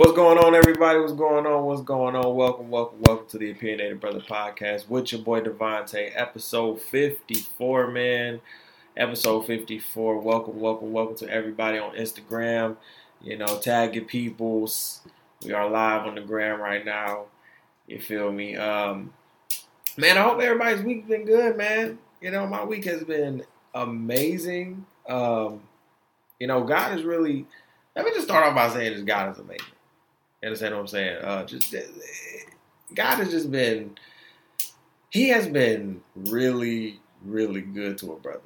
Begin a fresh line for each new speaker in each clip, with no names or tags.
What's going on, everybody? What's going on? What's going on? Welcome, welcome, welcome to the Opinionated Brother Podcast with your boy Devontae, episode 54, man. Episode 54. Welcome, welcome, welcome to everybody on Instagram. You know, tag your peoples. We are live on the gram right now. You feel me? Um, man, I hope everybody's week been good, man. You know, my week has been amazing. Um, you know, God is really. Let me just start off by saying this: God is amazing. You understand what I'm saying? Uh, just God has just been. He has been really, really good to a brother.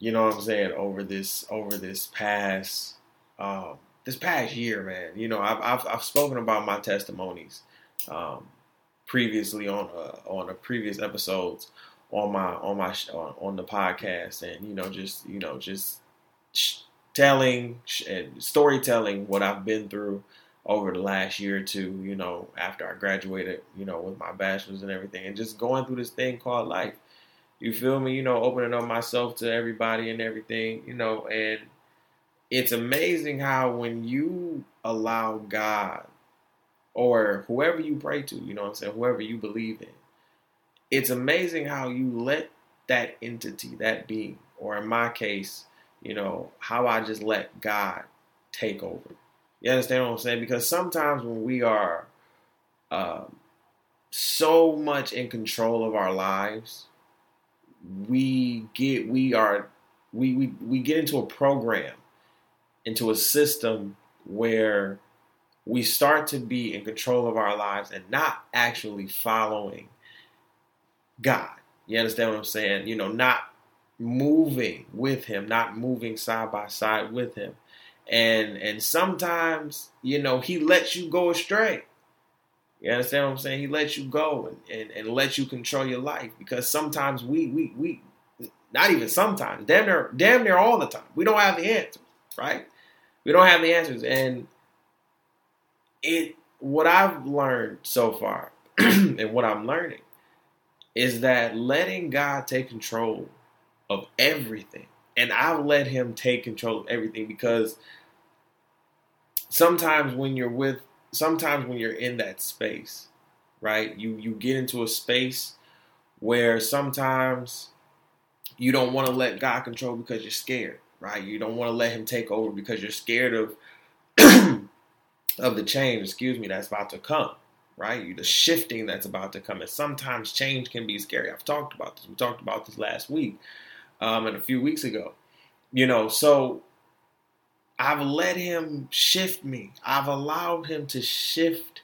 You know what I'm saying? Over this, over this past, um, this past year, man. You know, I've I've, I've spoken about my testimonies um, previously on uh, on the previous episodes on my on my on, on the podcast, and you know, just you know, just telling and storytelling what I've been through over the last year or two, you know, after I graduated, you know, with my bachelor's and everything, and just going through this thing called life. You feel me? You know, opening up myself to everybody and everything, you know, and it's amazing how when you allow God or whoever you pray to, you know what I'm saying, whoever you believe in, it's amazing how you let that entity, that being, or in my case, you know, how I just let God take over. You understand what I'm saying? Because sometimes when we are um, so much in control of our lives, we get we are we, we we get into a program, into a system where we start to be in control of our lives and not actually following God. You understand what I'm saying? You know, not moving with him, not moving side by side with him. And and sometimes, you know, he lets you go astray. You understand what I'm saying? He lets you go and, and, and let you control your life because sometimes we we we not even sometimes, damn near damn near all the time. We don't have the answers, right? We don't have the answers. And it what I've learned so far and what I'm learning is that letting God take control of everything. And I've let him take control of everything because sometimes when you're with sometimes when you're in that space, right? You you get into a space where sometimes you don't want to let God control because you're scared, right? You don't want to let him take over because you're scared of of the change, excuse me, that's about to come, right? You The shifting that's about to come. And sometimes change can be scary. I've talked about this. We talked about this last week um, and a few weeks ago. You know, so I've let him shift me. I've allowed him to shift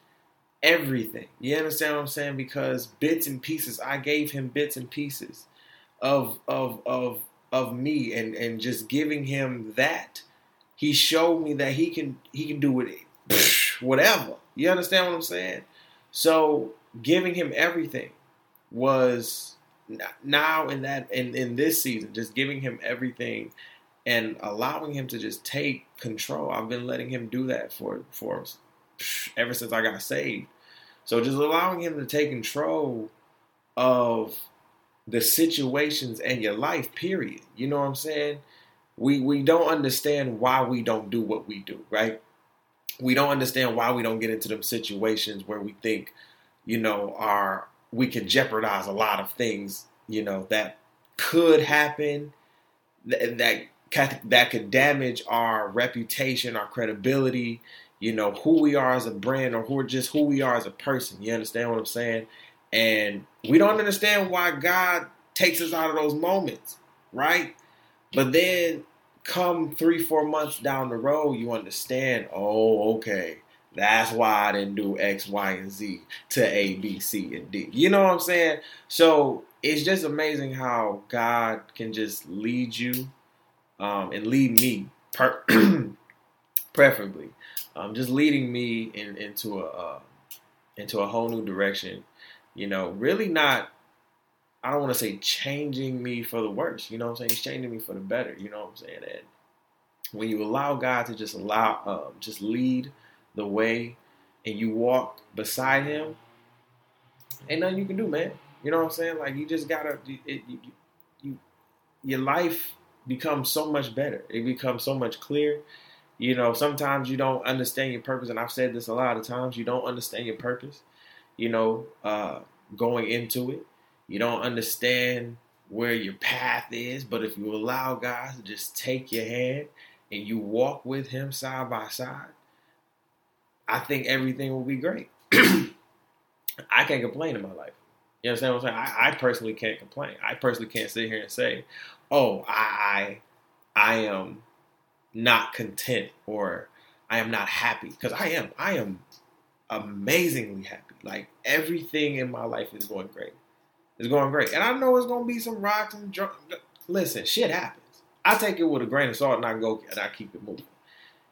everything. You understand what I'm saying? Because bits and pieces, I gave him bits and pieces of of of of me and and just giving him that. He showed me that he can he can do it whatever. You understand what I'm saying? So giving him everything was now in that in, in this season, just giving him everything and allowing him to just take control. I've been letting him do that for for ever since I got saved. So just allowing him to take control of the situations and your life, period. You know what I'm saying? We we don't understand why we don't do what we do, right? We don't understand why we don't get into them situations where we think, you know, are we can jeopardize a lot of things, you know, that could happen that that that could damage our reputation, our credibility, you know, who we are as a brand or who just who we are as a person. You understand what I'm saying? And we don't understand why God takes us out of those moments, right? But then come three, four months down the road, you understand, oh, okay, that's why I didn't do X, Y, and Z to A, B, C, and D. You know what I'm saying? So it's just amazing how God can just lead you um, and lead me, per- preferably, um, just leading me in, into a uh, into a whole new direction. You know, really not. I don't want to say changing me for the worse. You know what I'm saying? He's changing me for the better. You know what I'm saying? And when you allow God to just allow, um, just lead the way and you walk beside him, ain't nothing you can do, man. You know what I'm saying? Like you just gotta, it, you, you, your life becomes so much better. It becomes so much clear. You know, sometimes you don't understand your purpose, and I've said this a lot of times. You don't understand your purpose. You know, uh, going into it, you don't understand where your path is. But if you allow God to just take your hand and you walk with Him side by side, I think everything will be great. I can't complain in my life. You understand what I'm saying? I, I, personally can't complain. I personally can't sit here and say, "Oh, I, I, I am not content or I am not happy," because I am. I am amazingly happy. Like everything in my life is going great. It's going great, and I know it's going to be some rocks and drunk. Listen, shit happens. I take it with a grain of salt, and I go and I keep it moving.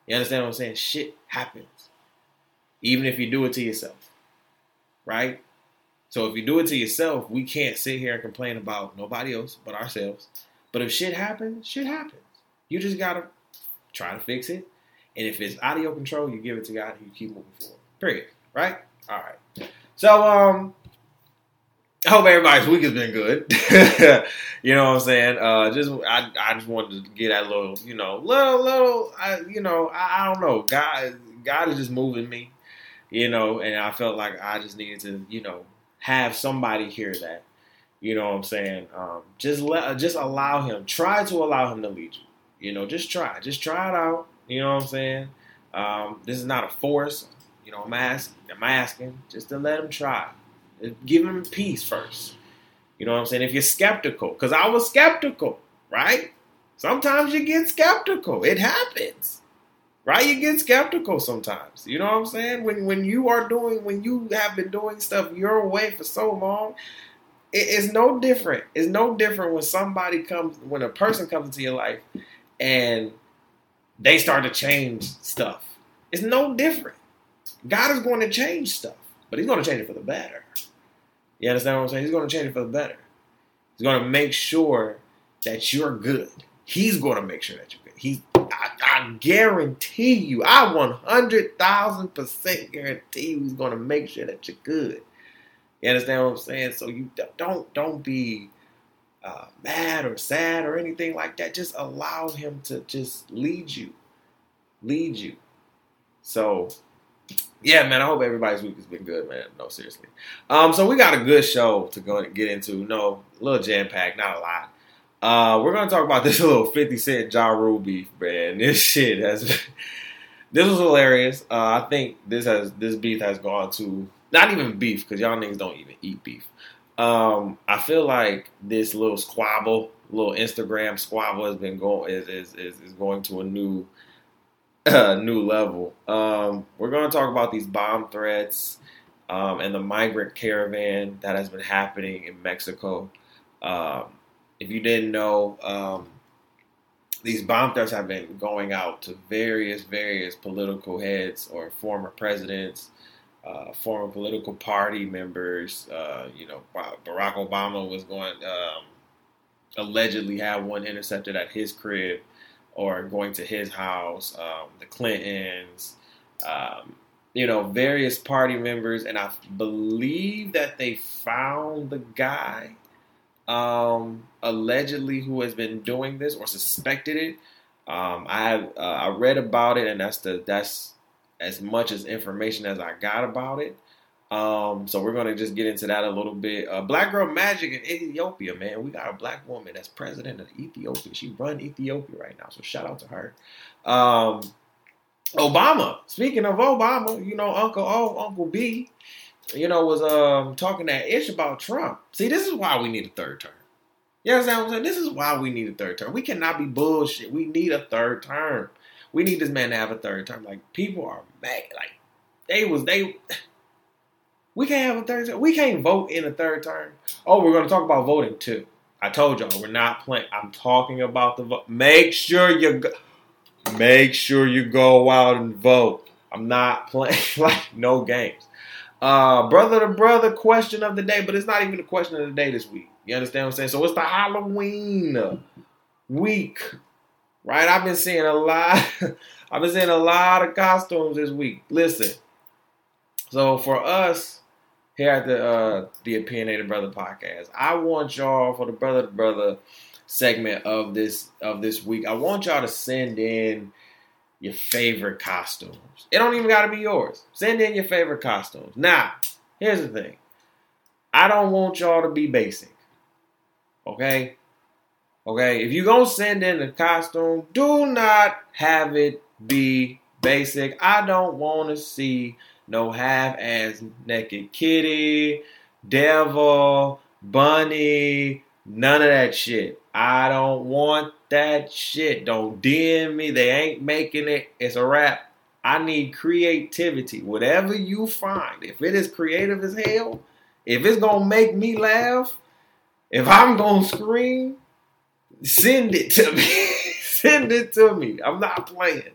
You understand what I'm saying? Shit happens, even if you do it to yourself, right? So if you do it to yourself, we can't sit here and complain about nobody else but ourselves. But if shit happens, shit happens. You just gotta try to fix it. And if it's out of your control, you give it to God and you keep moving forward. Period. Right? All right. So um I hope everybody's week has been good. you know what I'm saying? Uh just I I just wanted to get that little, you know, little little I you know, I, I don't know. God God is just moving me. You know, and I felt like I just needed to, you know, have somebody hear that. You know what I'm saying? Um, just let, just allow him. Try to allow him to lead you. You know, just try. Just try it out. You know what I'm saying? Um, this is not a force. You know, I'm asking. I'm asking just to let him try. Give him peace first. You know what I'm saying? If you're skeptical, because I was skeptical, right? Sometimes you get skeptical. It happens right? You get skeptical sometimes. You know what I'm saying? When when you are doing when you have been doing stuff your way for so long, it's no different. It's no different when somebody comes when a person comes into your life and they start to change stuff. It's no different. God is going to change stuff, but He's going to change it for the better. You understand what I'm saying? He's going to change it for the better. He's going to make sure that you're good. He's going to make sure that you're good. He's I, I guarantee you, I 100,000% guarantee you he's going to make sure that you're good. You understand what I'm saying? So you don't don't be uh, mad or sad or anything like that. Just allow him to just lead you, lead you. So yeah, man. I hope everybody's week has been good, man. No, seriously. Um, so we got a good show to go get into. No, a little jam packed, not a lot. Uh, we're gonna talk about this little 50 Cent Ja Rule beef, man. This shit has this was hilarious. Uh, I think this has this beef has gone to not even beef because y'all niggas don't even eat beef. Um, I feel like this little squabble, little Instagram squabble, has been going is is, is, is going to a new uh, new level. Um, we're gonna talk about these bomb threats um, and the migrant caravan that has been happening in Mexico. Um, if you didn't know, um, these bomb threats have been going out to various, various political heads or former presidents, uh, former political party members. Uh, you know, Barack Obama was going, um, allegedly had one intercepted at his crib or going to his house. Um, the Clintons, um, you know, various party members, and I believe that they found the guy um, allegedly who has been doing this or suspected it. Um, I uh, I read about it, and that's the that's as much as information as I got about it. Um, so we're gonna just get into that a little bit. Uh, black girl magic in Ethiopia, man. We got a black woman that's president of Ethiopia. She run Ethiopia right now, so shout out to her. Um, Obama. Speaking of Obama, you know Uncle O, Uncle B you know, was um talking that ish about Trump. See, this is why we need a third term. You understand what I'm saying? This is why we need a third term. We cannot be bullshit. We need a third term. We need this man to have a third term. Like people are mad. Like they was they. We can't have a third term. We can't vote in a third term. Oh, we're gonna talk about voting too. I told y'all we're not playing. I'm talking about the vote. Make sure you go. Make sure you go out and vote. I'm not playing like no games. Uh, brother to brother question of the day, but it's not even the question of the day this week. You understand what I'm saying? So it's the Halloween week, right? I've been seeing a lot. I've been seeing a lot of costumes this week. Listen, so for us here at the uh, the Opinionated Brother podcast, I want y'all for the brother to brother segment of this of this week. I want y'all to send in your favorite costumes. It don't even got to be yours. Send in your favorite costumes. Now, here's the thing. I don't want y'all to be basic. Okay? Okay? If you're to send in a costume, do not have it be basic. I don't want to see no half-ass naked kitty, devil, bunny, none of that shit. I don't want that shit. Don't DM me. They ain't making it. It's a wrap. I need creativity. Whatever you find, if it is creative as hell, if it's gonna make me laugh, if I'm gonna scream, send it to me. send it to me. I'm not playing.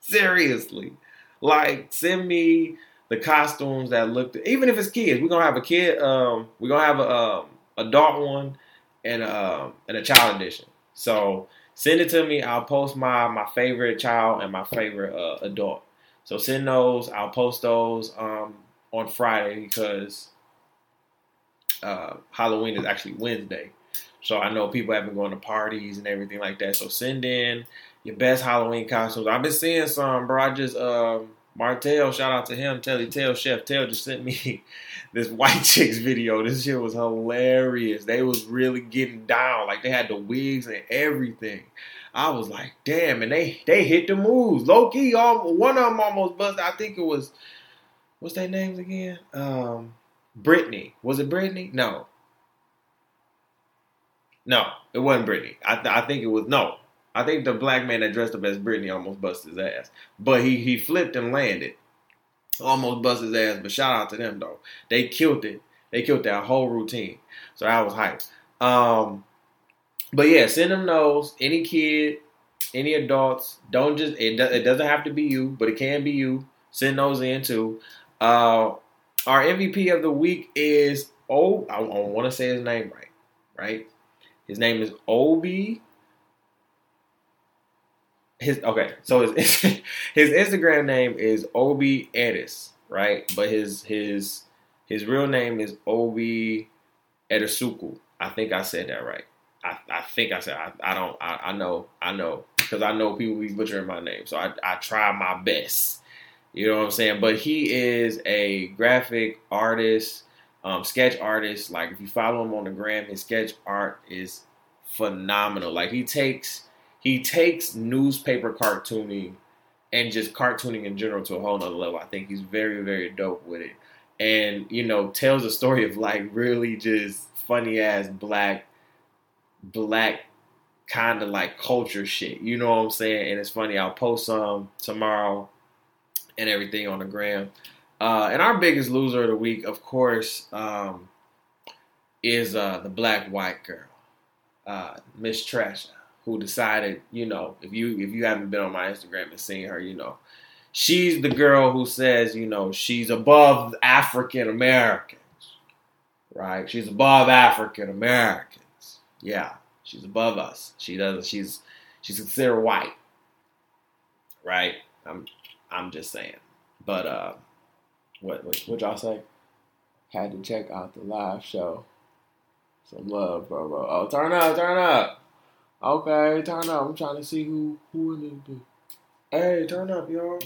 Seriously. Like, send me the costumes that look even if it's kids, we're gonna have a kid, um, we're gonna have a um, adult one and um and a child edition. So send it to me. I'll post my my favorite child and my favorite uh, adult. So send those. I'll post those um, on Friday because uh, Halloween is actually Wednesday. So I know people have been going to parties and everything like that. So send in your best Halloween costumes. I've been seeing some, bro. I just um, Martell, shout out to him. Telly Tell Chef Tell just sent me this white chicks video. This shit was hilarious. They was really getting down. Like they had the wigs and everything. I was like, damn, and they they hit the moves. Low key, all, one of them almost busted. I think it was what's their names again? Um Brittany. Was it Brittany? No. No, it wasn't Brittany. I, th- I think it was no. I think the black man that dressed up as Brittany almost busted his ass. But he he flipped and landed. Almost busted his ass. But shout out to them though. They killed it. They killed that whole routine. So I was hyped. Um, but yeah, send them those. Any kid, any adults. Don't just it, it doesn't have to be you, but it can be you. Send those in too. Uh, our MVP of the week is oh I, I want to say his name right, right? His name is Obi his okay, so his his Instagram name is Obi Aris, right? But his his his real name is Obi Arisukwu. I think I said that right. I, I think I said I, I don't I, I know I know because I know people be butchering my name, so I I try my best. You know what I'm saying? But he is a graphic artist, um, sketch artist. Like if you follow him on the gram, his sketch art is phenomenal. Like he takes he takes newspaper cartooning and just cartooning in general to a whole nother level. I think he's very, very dope with it. And, you know, tells a story of like really just funny ass black, black kind of like culture shit. You know what I'm saying? And it's funny. I'll post some tomorrow and everything on the gram. Uh, and our biggest loser of the week, of course, um, is uh, the black white girl, uh, Miss Treasure who decided, you know, if you if you haven't been on my Instagram and seen her, you know, she's the girl who says, you know, she's above African Americans. Right? She's above African Americans. Yeah, she's above us. She doesn't she's she's considered white. Right? I'm I'm just saying. But uh what what what y'all say? Had to check out the live show. Some love, bro, bro. Oh, turn up, turn up. Okay, turn up. I'm trying to see who who in it be. Hey, turn up, y'all.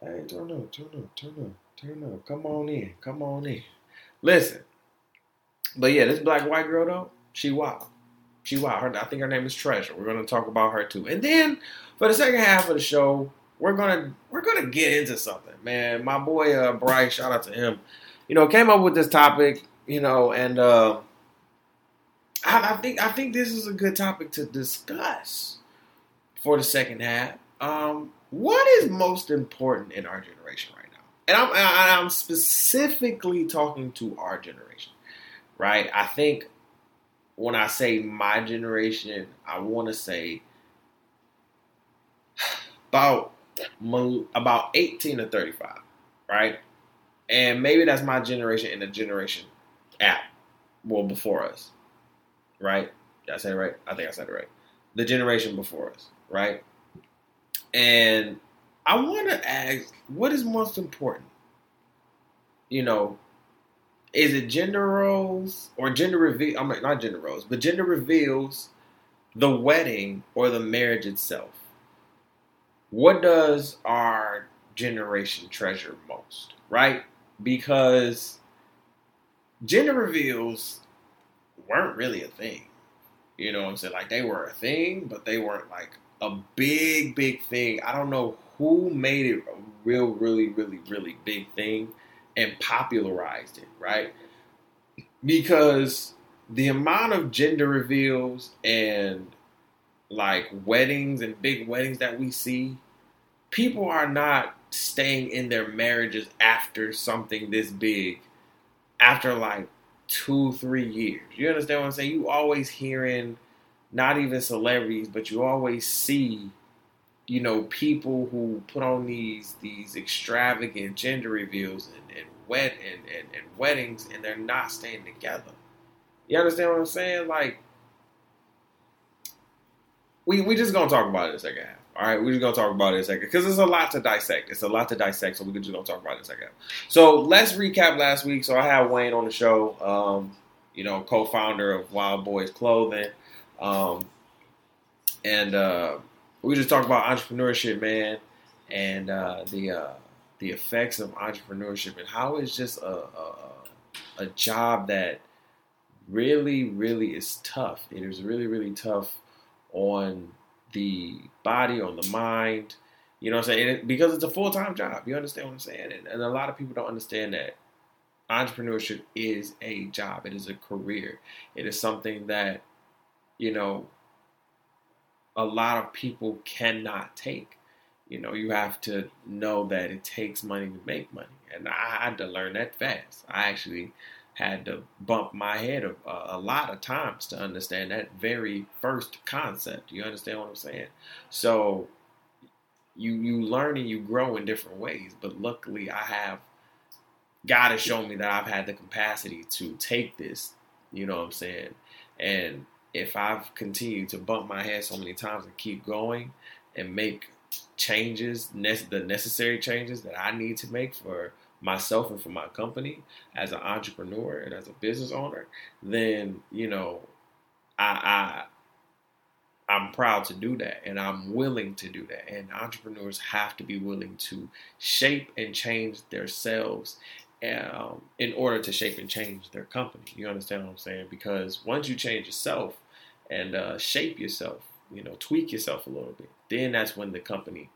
Hey, turn up, turn up, turn up, turn up. Come on in, come on in. Listen, but yeah, this black white girl though, she wild. She wild. Her, I think her name is Treasure. We're gonna talk about her too. And then for the second half of the show, we're gonna we're gonna get into something, man. My boy uh, Bryce, shout out to him. You know, came up with this topic. You know, and. uh I, I, think I think this is a good topic to discuss for the second half. Um, what is most important in our generation right now? And I'm I'm specifically talking to our generation, right? I think when I say my generation, I want to say about about 18 to 35, right? And maybe that's my generation in the generation app, well before us right? Did I say it right? I think I said it right. The generation before us, right? And I want to ask, what is most important? You know, is it gender roles or gender reveal? I mean, not gender roles, but gender reveals, the wedding or the marriage itself. What does our generation treasure most, right? Because gender reveals weren't really a thing. You know what I'm saying? Like they were a thing, but they weren't like a big, big thing. I don't know who made it a real, really, really, really big thing and popularized it, right? Because the amount of gender reveals and like weddings and big weddings that we see, people are not staying in their marriages after something this big, after like two, three years. You understand what I'm saying? You always hearing not even celebrities, but you always see, you know, people who put on these these extravagant gender reveals and, and wed and, and, and weddings and they're not staying together. You understand what I'm saying? Like we we just gonna talk about it in a second half. All right, we're just gonna talk about it in a second because it's a lot to dissect. It's a lot to dissect, so we're just gonna talk about it in a second. So let's recap last week. So I had Wayne on the show, um, you know, co-founder of Wild Boys Clothing, um, and uh, we just talked about entrepreneurship, man, and uh, the uh, the effects of entrepreneurship and how it's just a, a a job that really, really is tough. It is really, really tough on the body, on the mind. You know what I'm saying? Because it's a full time job. You understand what I'm saying? And, and a lot of people don't understand that entrepreneurship is a job, it is a career. It is something that, you know, a lot of people cannot take. You know, you have to know that it takes money to make money. And I had to learn that fast. I actually had to bump my head a, a, lot of times to understand that very first concept. You understand what I'm saying? So you you learn and you grow in different ways. But luckily, I have God has shown me that I've had the capacity to take this. You know what I'm saying? And if I've continued to bump my head so many times and keep going and make changes, the necessary changes that I need to make for myself and for my company as an entrepreneur and as a business owner, then you know, I, I I'm proud to do that and I'm willing to do that. And entrepreneurs have to be willing to shape and change themselves um, in order to shape and change their company. You understand what I'm saying? Because once you change yourself and uh, shape yourself, you know, tweak yourself a little bit, then that's when the company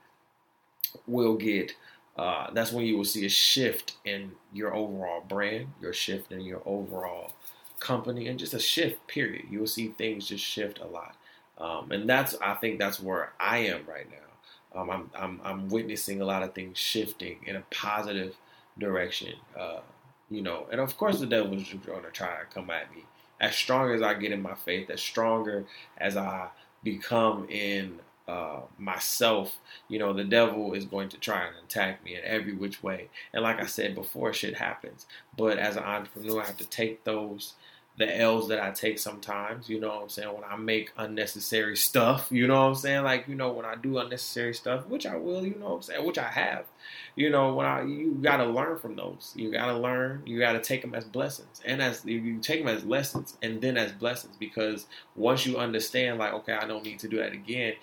will get uh, that's when you will see a shift in your overall brand, your shift in your overall company, and just a shift. Period. You will see things just shift a lot, um, and that's I think that's where I am right now. Um, I'm, I'm I'm witnessing a lot of things shifting in a positive direction. Uh, you know, and of course the devil is going to try to come at me. As strong as I get in my faith, as stronger as I become in uh, myself, you know, the devil is going to try and attack me in every which way. And like I said before, shit happens. But as an entrepreneur, I have to take those the L's that I take sometimes, you know what I'm saying, when I make unnecessary stuff, you know what I'm saying? Like, you know, when I do unnecessary stuff, which I will, you know what I'm saying, which I have, you know, when I you gotta learn from those. You gotta learn, you gotta take them as blessings. And as you take them as lessons and then as blessings because once you understand like, okay, I don't need to do that again,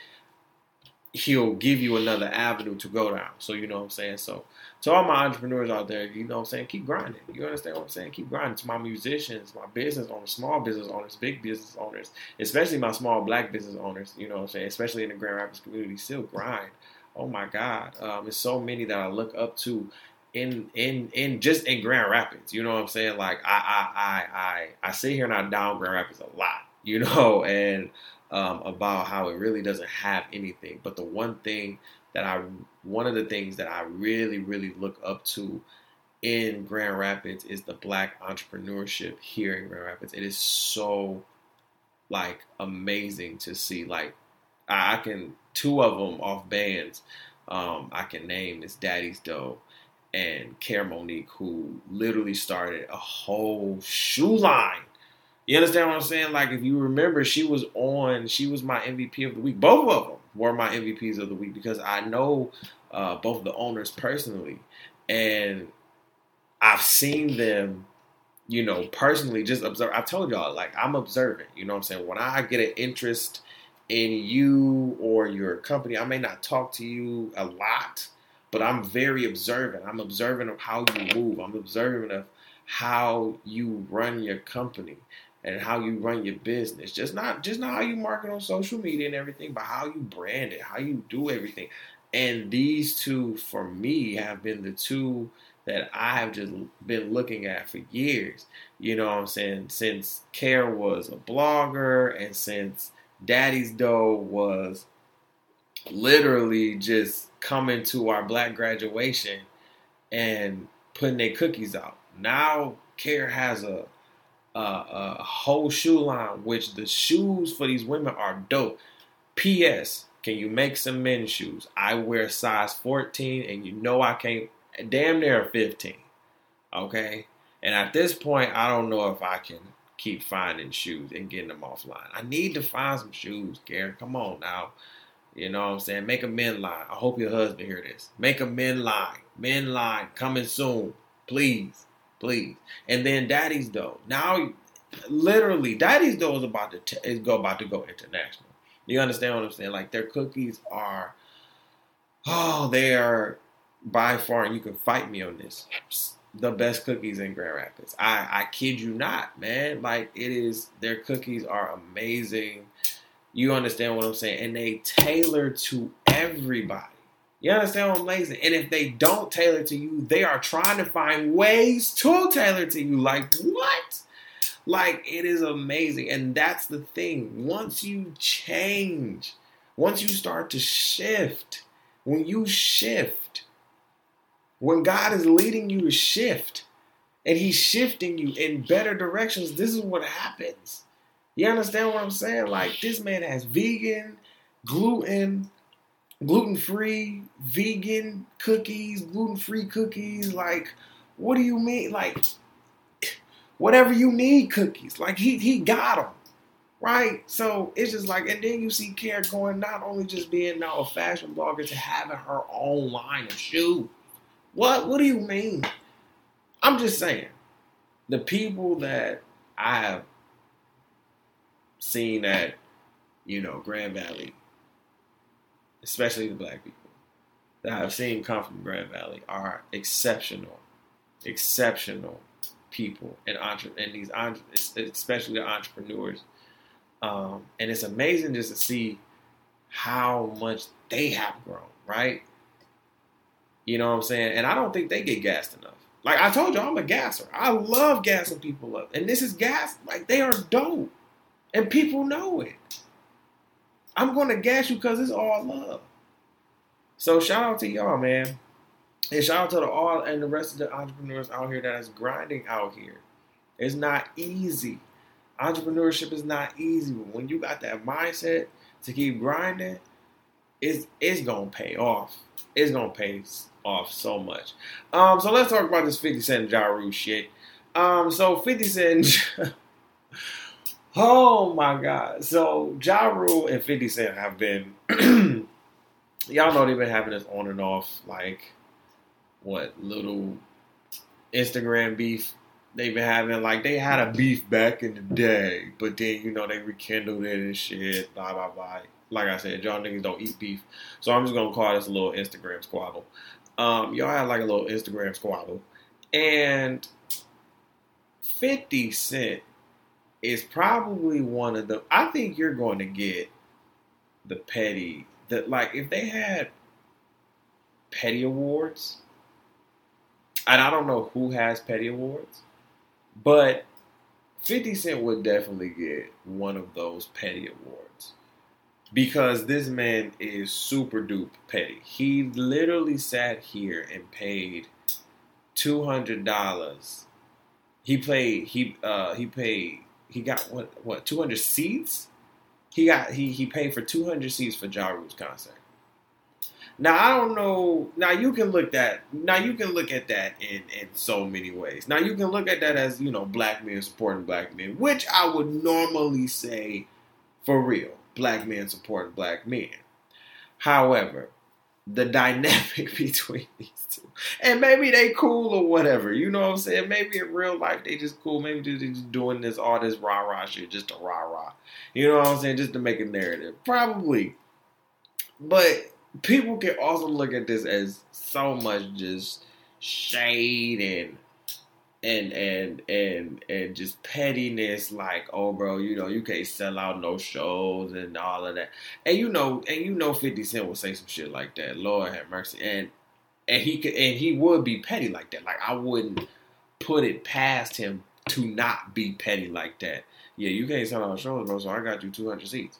he'll give you another avenue to go down. So you know what I'm saying? So to all my entrepreneurs out there, you know what I'm saying, keep grinding. You understand what I'm saying? Keep grinding. To my musicians, my business owners, small business owners, big business owners, especially my small black business owners, you know what I'm saying, especially in the Grand Rapids community, still grind. Oh my God. Um, there's so many that I look up to in in in just in Grand Rapids. You know what I'm saying? Like I I I I, I sit here and I down Grand Rapids a lot, you know, and um, about how it really doesn't have anything. But the one thing that I, one of the things that I really, really look up to in Grand Rapids is the black entrepreneurship here in Grand Rapids. It is so like amazing to see. Like I, can two of them off bands. Um, I can name is Daddy's Dough and Care Monique, who literally started a whole shoe line you understand what I'm saying? Like if you remember, she was on. She was my MVP of the week. Both of them were my MVPs of the week because I know uh, both the owners personally, and I've seen them. You know, personally, just observe. I've told y'all, like I'm observant. You know what I'm saying? When I get an interest in you or your company. I may not talk to you a lot, but I'm very observant. I'm observant of how you move. I'm observant of how you run your company and how you run your business. Just not just not how you market on social media and everything, but how you brand it, how you do everything. And these two for me have been the two that I have just been looking at for years. You know what I'm saying? Since Care was a blogger and since Daddy's Dough was literally just coming to our black graduation and putting their cookies out. Now Care has a, a, whole shoe line, which the shoes for these women are dope. P.S. Can you make some men's shoes? I wear size 14, and you know I can't. Damn near 15. Okay, and at this point, I don't know if I can keep finding shoes and getting them offline. I need to find some shoes, Gary. Come on now. You know what I'm saying? Make a men line. I hope your husband hear this. Make a men line. Men line coming soon. Please. Please. And then Daddy's Dough. Now literally Daddy's Dough is about to t- is go about to go international. You understand what I'm saying? Like their cookies are oh, they are by far, and you can fight me on this the best cookies in Grand Rapids. I, I kid you not, man. Like it is their cookies are amazing. You understand what I'm saying? And they tailor to everybody. You understand what I'm saying? And if they don't tailor to you, they are trying to find ways to tailor to you. Like what? Like it is amazing. And that's the thing. Once you change, once you start to shift, when you shift, when God is leading you to shift and He's shifting you in better directions, this is what happens. You understand what I'm saying? Like, this man has vegan, gluten, gluten free, vegan cookies, gluten free cookies. Like, what do you mean? Like, whatever you need cookies. Like, he, he got them. Right? So it's just like, and then you see Care going not only just being now a fashion blogger to having her own line of shoes. What? What do you mean? I'm just saying, the people that I have seen at, you know, Grand Valley, especially the black people that I've seen come from Grand Valley, are exceptional, exceptional people and entre- and these especially the entrepreneurs. Um, and it's amazing just to see how much they have grown, right? You know what I'm saying? And I don't think they get gassed enough. Like I told you, I'm a gasser. I love gassing people up. And this is gas. Like they are dope. And people know it. I'm going to gas you because it's all love. So shout out to y'all, man. And shout out to the all and the rest of the entrepreneurs out here that is grinding out here. It's not easy. Entrepreneurship is not easy. But when you got that mindset to keep grinding, it's it's gonna pay off. It's gonna pay off so much. Um, so let's talk about this 50 Cent Ja Rule shit. Um, so 50 Cent. oh my God. So Ja Rule and 50 Cent have been. y'all know they've been having this on and off, like, what, little Instagram beef they've been having. Like, they had a beef back in the day, but then, you know, they rekindled it and shit, blah, blah, blah. Like I said, y'all niggas don't eat beef. So I'm just going to call this a little Instagram squabble um, y'all had like a little Instagram squabble, and Fifty Cent is probably one of the. I think you're going to get the petty. That like if they had petty awards, and I don't know who has petty awards, but 50 Cent would definitely get one of those petty awards because this man is super duper petty. He literally sat here and paid two hundred dollars. He played. He uh he paid. He got what what two hundred seats. He got he he paid for two hundred seats for Ja Rule's concert. Now I don't know. Now you can look at now you can look at that in in so many ways. Now you can look at that as you know black men supporting black men, which I would normally say for real black men supporting black men. However, the dynamic between these two. And maybe they cool or whatever. You know what I'm saying? Maybe in real life they just cool. Maybe they just doing this all this rah rah shit just to rah rah. You know what I'm saying? Just to make a narrative. Probably. But people can also look at this as so much just shade and and and and and just pettiness like oh bro you know you can't sell out no shows and all of that. And you know and you know 50 cent will say some shit like that. Lord have mercy. And and he could and he would be petty like that. Like i wouldn't put it past him to not be petty like that. Yeah you can't sell out shows bro so i got you 200 seats.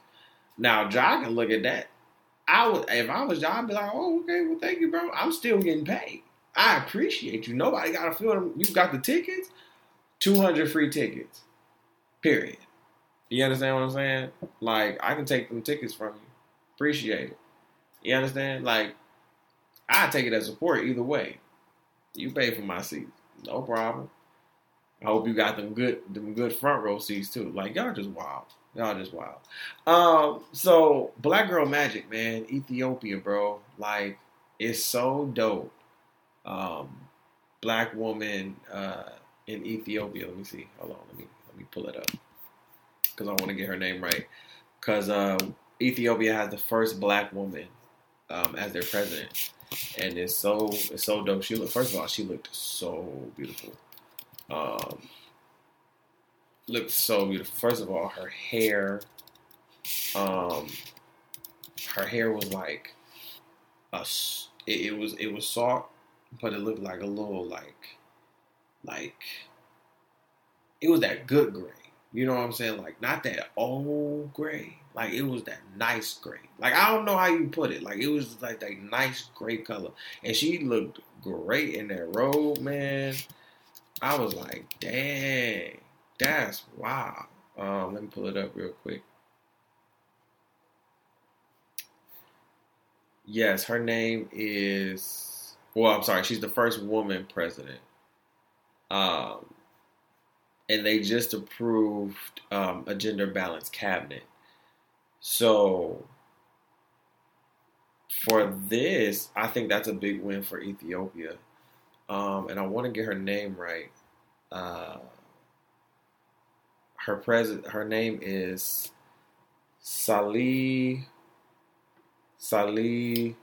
Now john can look at that. I would if i was john i'd be like oh okay well thank you bro. I'm still getting paid I appreciate you. Nobody got to feel them. You got the tickets, 200 free tickets. Period. You understand what I'm saying? Like, I can take them tickets from you. Appreciate it. You understand? Like, I take it as support either way. You pay for my seats. No problem. I hope you got them good them good front row seats too. Like y'all just wild. Y'all just wild. Um, so Black Girl Magic, man, Ethiopia, bro. Like, it's so dope um, black woman uh, in Ethiopia. Let me see. Hold on. Let me let me pull it up because I want to get her name right. Because uh, Ethiopia has the first black woman um, as their president, and it's so it's so dope. She looked first of all, she looked so beautiful. Um, looked so beautiful. First of all, her hair, um, her hair was like a. It, it was it was soft but it looked like a little like like it was that good gray. You know what I'm saying? Like not that old gray. Like it was that nice gray. Like I don't know how you put it. Like it was like that nice gray color. And she looked great in that robe, man. I was like, dang, that's wow. Um, let me pull it up real quick. Yes, her name is well, I'm sorry, she's the first woman president. Um, and they just approved um, a gender balanced cabinet. So for this, I think that's a big win for Ethiopia. Um, and I want to get her name right. Uh, her president, her name is Salih Salih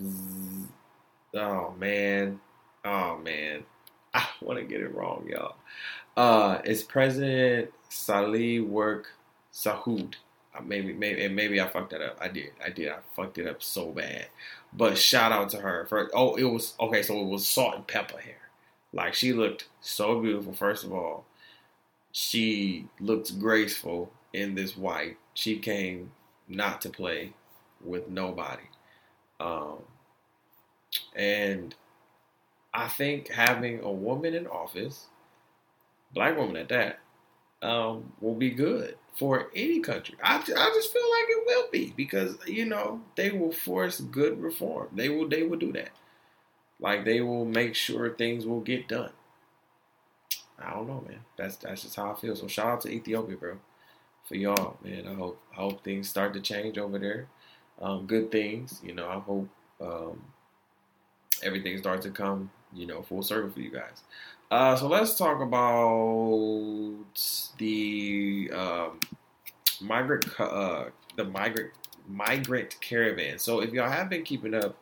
Oh man, oh man, I want to get it wrong, y'all. Uh, it's President Sahle-Work Sahud. Uh, maybe, maybe, and maybe I fucked that up. I did, I did. I fucked it up so bad. But shout out to her for. Oh, it was okay. So it was salt and pepper hair. Like she looked so beautiful. First of all, she looks graceful in this white. She came not to play with nobody. Um, and I think having a woman in office, black woman at that, um, will be good for any country. I, I just feel like it will be because you know they will force good reform. They will they will do that. Like they will make sure things will get done. I don't know, man. That's that's just how I feel. So shout out to Ethiopia, bro, for y'all, man. I hope I hope things start to change over there. Um, good things, you know. I hope um, everything starts to come, you know, full circle for you guys. Uh, so let's talk about the um, migrant, uh, the migrant migrant caravan. So if y'all have been keeping up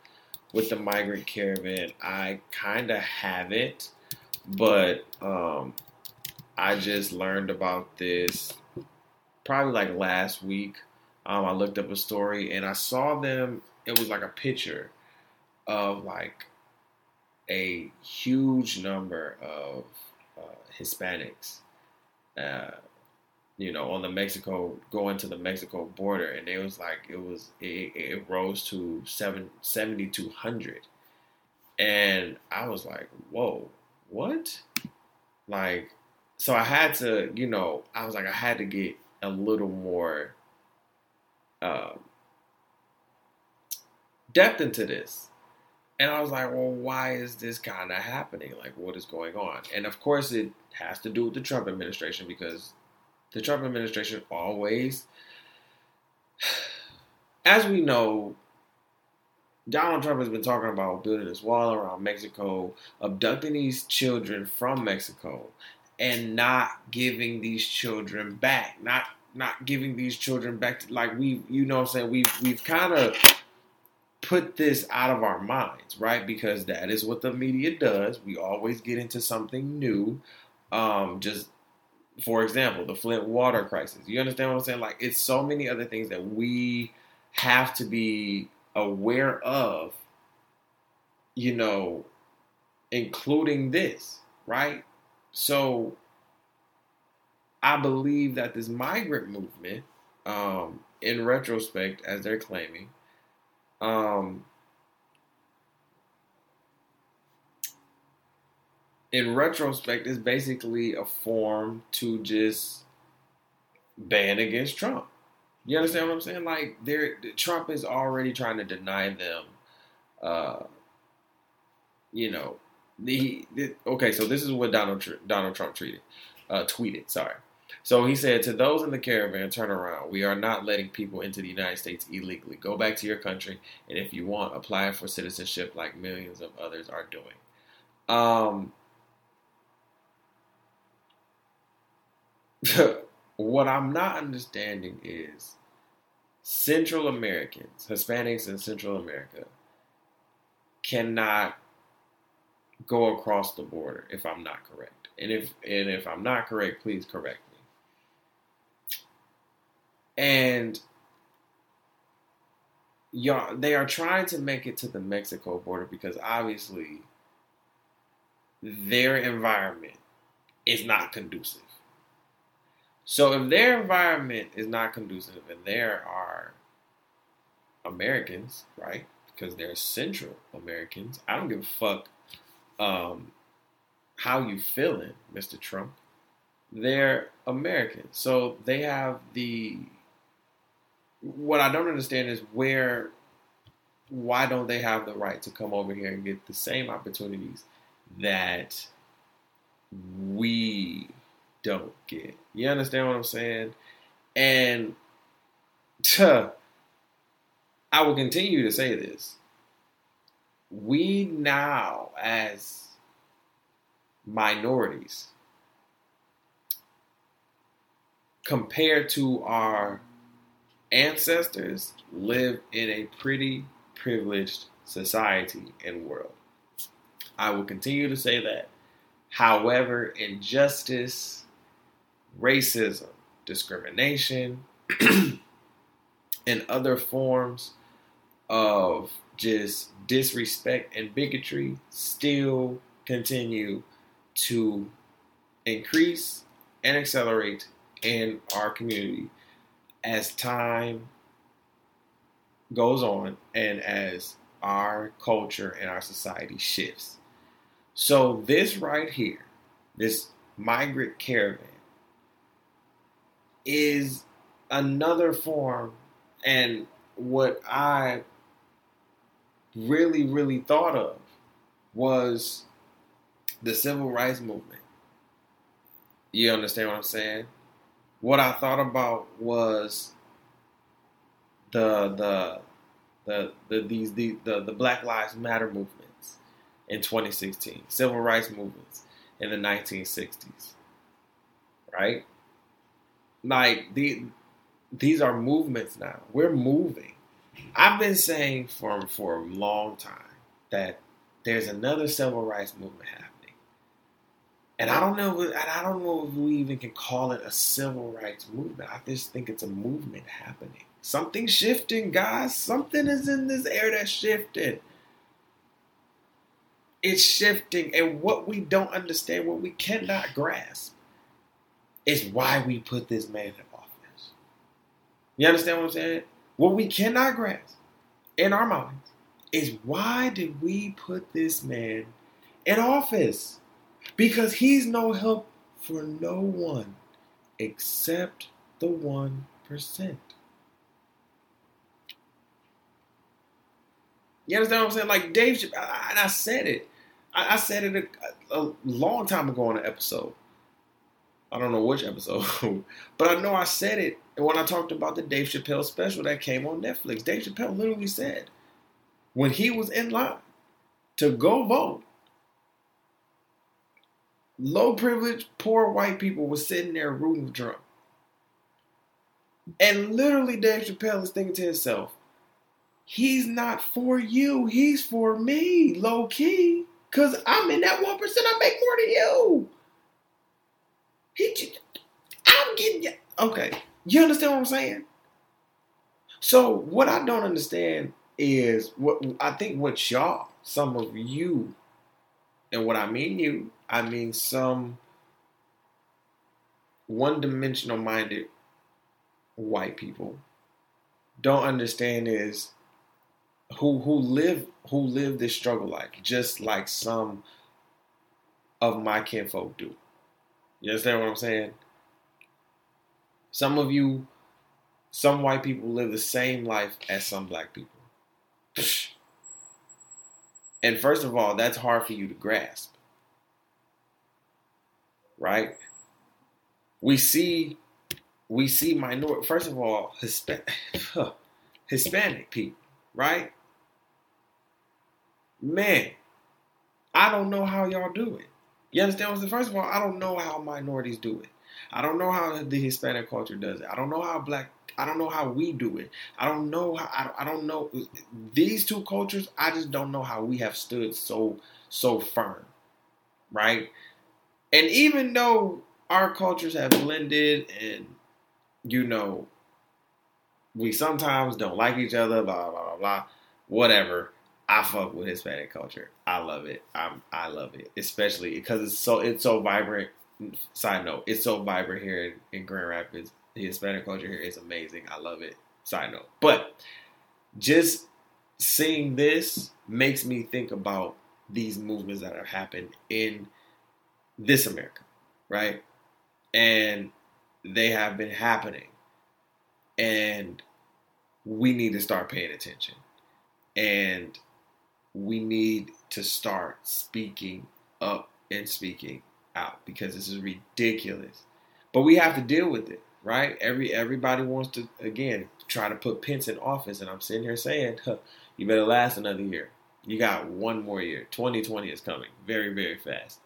with the migrant caravan, I kind of haven't, but um, I just learned about this probably like last week. Um, I looked up a story and I saw them. It was like a picture of like a huge number of uh, Hispanics, uh, you know, on the Mexico going to the Mexico border, and it was like it was it, it rose to seven seventy two hundred, and I was like, whoa, what? Like, so I had to, you know, I was like, I had to get a little more. Uh, depth into this and I was like, well, why is this kind of happening? Like, what is going on? And of course, it has to do with the Trump administration because the Trump administration always as we know, Donald Trump has been talking about building this wall around Mexico, abducting these children from Mexico, and not giving these children back, not not giving these children back to like we you know what I'm saying we've we've kind of put this out of our minds, right? Because that is what the media does. We always get into something new. Um, just for example, the Flint water crisis. You understand what I'm saying? Like it's so many other things that we have to be aware of, you know, including this, right? So I believe that this migrant movement, um, in retrospect, as they're claiming, um, in retrospect, is basically a form to just ban against Trump. You understand what I'm saying? Like, there, Trump is already trying to deny them. Uh, you know, the, the okay. So this is what Donald Donald Trump treated, uh, tweeted. Sorry. So he said to those in the caravan, turn around. We are not letting people into the United States illegally. Go back to your country, and if you want, apply for citizenship like millions of others are doing. Um, what I'm not understanding is Central Americans, Hispanics in Central America, cannot go across the border if I'm not correct. And if and if I'm not correct, please correct. And y'all they are trying to make it to the Mexico border because obviously their environment is not conducive. So if their environment is not conducive and there are Americans, right? Because they're Central Americans. I don't give a fuck um, how you feeling, Mr. Trump. They're Americans. So they have the what I don't understand is where why don't they have the right to come over here and get the same opportunities that we don't get. You understand what I'm saying? And I will continue to say this. We now, as minorities, compared to our ancestors, live in a pretty privileged society and world. I will continue to say that. However, injustice, racism, discrimination, and other forms of just disrespect and bigotry still continue to increase and accelerate in our community as time goes on and as our culture and our society shifts. So, this right here, this migrant caravan, is another form and what I really, really thought of was the civil rights movement. You understand what I'm saying? What I thought about was the the the the these the the, the Black Lives Matter movements in 2016, civil rights movements in the 1960s, right? Like the these are movements now. We're moving. I've been saying for for a long time that there's another civil rights movement happening, and I don't know. I don't know if we even can call it a civil rights movement. I just think it's a movement happening. Something's shifting, guys. Something is in this air that's shifting. It's shifting, and what we don't understand, what we cannot grasp, is why we put this man in office. You understand what I'm saying? What we cannot grasp in our minds is why did we put this man in office? Because he's no help for no one except the 1%. You understand what I'm saying? Like Dave, Chappelle, and I said it. I said it a, a long time ago on an episode I don't know which episode, but I know I said it when I talked about the Dave Chappelle special that came on Netflix. Dave Chappelle literally said when he was in line to go vote, low privileged, poor white people were sitting there rooting for Trump. And literally, Dave Chappelle is thinking to himself, he's not for you, he's for me, low key. Because I'm in that 1%, I make more than you. He, I'm getting you. Okay. You understand what I'm saying? So, what I don't understand is what I think what y'all, some of you, and what I mean you, I mean some one dimensional minded white people don't understand is who who live who live this struggle like just like some of my kinfolk do. You understand what I'm saying? Some of you, some white people live the same life as some black people. And first of all, that's hard for you to grasp. Right? We see we see minority first of all Hispanic Hispanic people, right? Man, I don't know how y'all do it. You understand? First of all, I don't know how minorities do it. I don't know how the Hispanic culture does it. I don't know how black. I don't know how we do it. I don't know how. I, I don't know these two cultures. I just don't know how we have stood so so firm, right? And even though our cultures have blended, and you know, we sometimes don't like each other, blah blah blah blah, whatever. I fuck with Hispanic culture. I love it. I'm I love it, especially because it's so it's so vibrant. Side note, it's so vibrant here in, in Grand Rapids. The Hispanic culture here is amazing. I love it. Side note, but just seeing this makes me think about these movements that have happened in this America, right? And they have been happening, and we need to start paying attention. And we need to start speaking up and speaking out because this is ridiculous. But we have to deal with it, right? Every everybody wants to again try to put Pence in office, and I'm sitting here saying, huh, you better last another year. You got one more year. 2020 is coming very, very fast.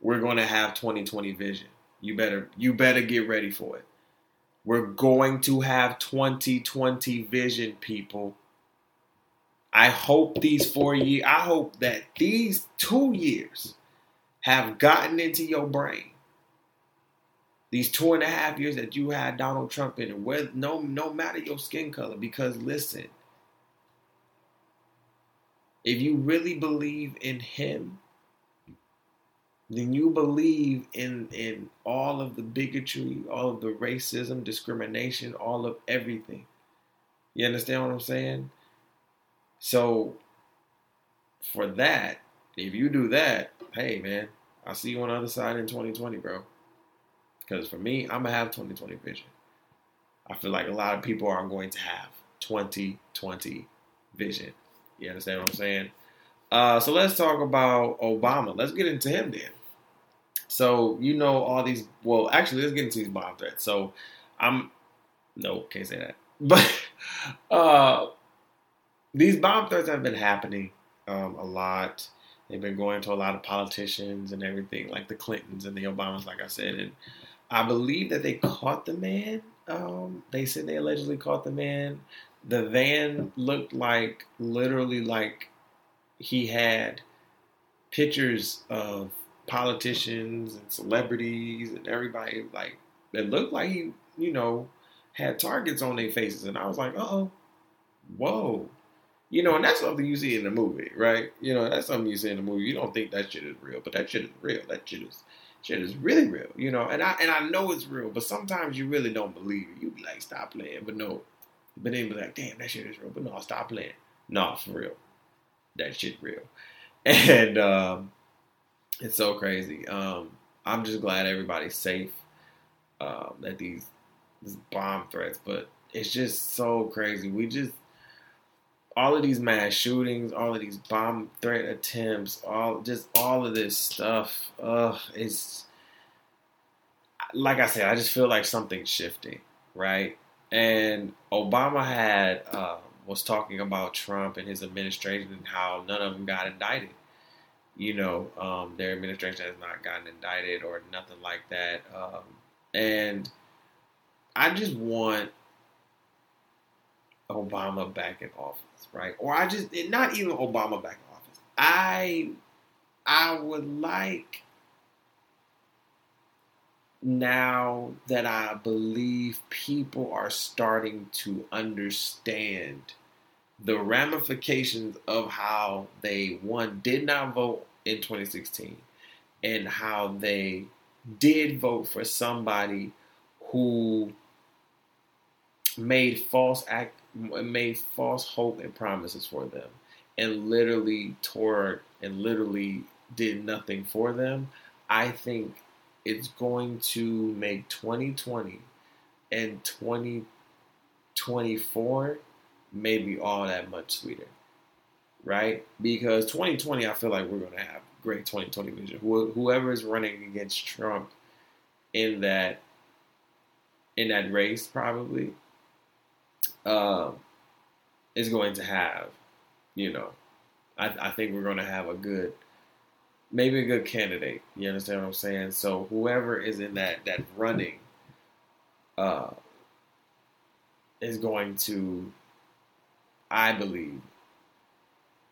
We're going to have 2020 vision. You better you better get ready for it. We're going to have 2020 vision, people. I hope these four years, I hope that these two years have gotten into your brain. These two and a half years that you had Donald Trump in, where no no matter your skin color, because listen, if you really believe in him, then you believe in in all of the bigotry, all of the racism, discrimination, all of everything. You understand what I'm saying? So for that, if you do that, hey man, I'll see you on the other side in 2020, bro. Because for me, I'm gonna have 2020 vision. I feel like a lot of people are going to have 2020 vision. You understand what I'm saying? Uh, so let's talk about Obama. Let's get into him then. So you know all these. Well, actually, let's get into these bomb threats. So I'm no, can't say that. But uh, these bomb threats have been happening um, a lot. They've been going to a lot of politicians and everything, like the Clintons and the Obamas, like I said. And I believe that they caught the man. Um, they said they allegedly caught the man. The van looked like literally like he had pictures of politicians and celebrities and everybody like it looked like he, you know, had targets on their faces. And I was like, oh, whoa. You know, and that's something you see in the movie, right? You know, that's something you see in the movie. You don't think that shit is real, but that shit is real. That shit is shit is really real, you know. And I and I know it's real, but sometimes you really don't believe it. You be like, stop playing, but no. But then be like, damn, that shit is real. But no, stop playing. No, for real. That shit real. And um it's so crazy. Um, I'm just glad everybody's safe. Um, that these, these bomb threats, but it's just so crazy. We just all of these mass shootings, all of these bomb threat attempts, all just all of this stuff. Uh, it's like I said, I just feel like something's shifting, right? And Obama had uh, was talking about Trump and his administration and how none of them got indicted. You know, um, their administration has not gotten indicted or nothing like that. Um, and I just want Obama back in office, right? Or I just not even Obama back in office. I I would like now that I believe people are starting to understand the ramifications of how they one did not vote in 2016 and how they did vote for somebody who made false act made false hope and promises for them and literally tore and literally did nothing for them i think it's going to make 2020 and 2024 maybe all that much sweeter, right? Because 2020, I feel like we're going to have great 2020 vision. Whoever is running against Trump in that in that race, probably, uh, is going to have, you know, I, I think we're going to have a good maybe a good candidate. You understand what I'm saying? So whoever is in that that running uh, is going to, I believe,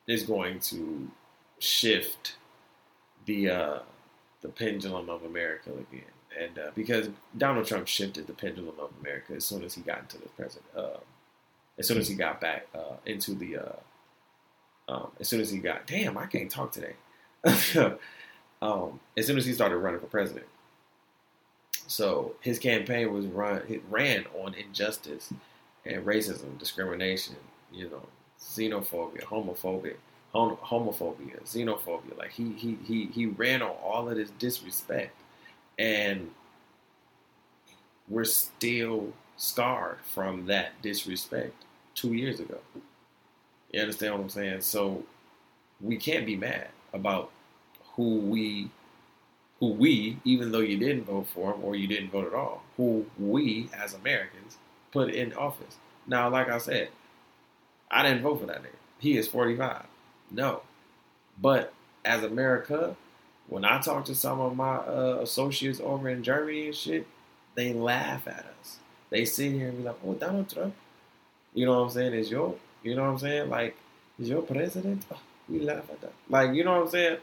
is going to shift the uh, the pendulum of America again. And uh, because Donald Trump shifted the pendulum of America as soon as he got into the president, uh, as soon as he got back uh, into the, uh, um, as soon as he got, damn, I can't talk today um, as soon as he started running for president. So his campaign was run ran on injustice and racism, discrimination, you know, xenophobia, homophobia, hom- homophobia, xenophobia. Like he he he he ran on all of this disrespect, and we're still scarred from that disrespect two years ago. You understand what I'm saying? So we can't be mad about who we who we, even though you didn't vote for him or you didn't vote at all, who we as Americans put in office. Now, like I said, I didn't vote for that nigga. He is 45. No. But as America, when I talk to some of my uh, associates over in Germany and shit, they laugh at us. They sit here and be like, oh, Donald Trump. You know what I'm saying? Is your, you know what I'm saying? Like, is your president? Oh, we laugh at that. Like, you know what I'm saying?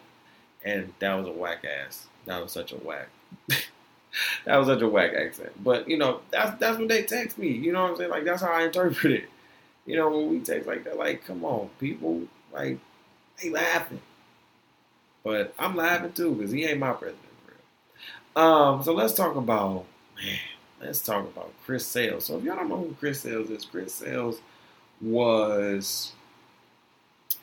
And that was a whack ass. That was such a whack. that was such a whack accent. But you know, that's that's what they text me. You know what I'm saying? Like that's how I interpret it. You know, when we text like that, like, come on, people, like, they laughing. But I'm laughing too, because he ain't my president Um, so let's talk about man, let's talk about Chris Sails. So if y'all don't know who Chris Sails is, Chris Sails was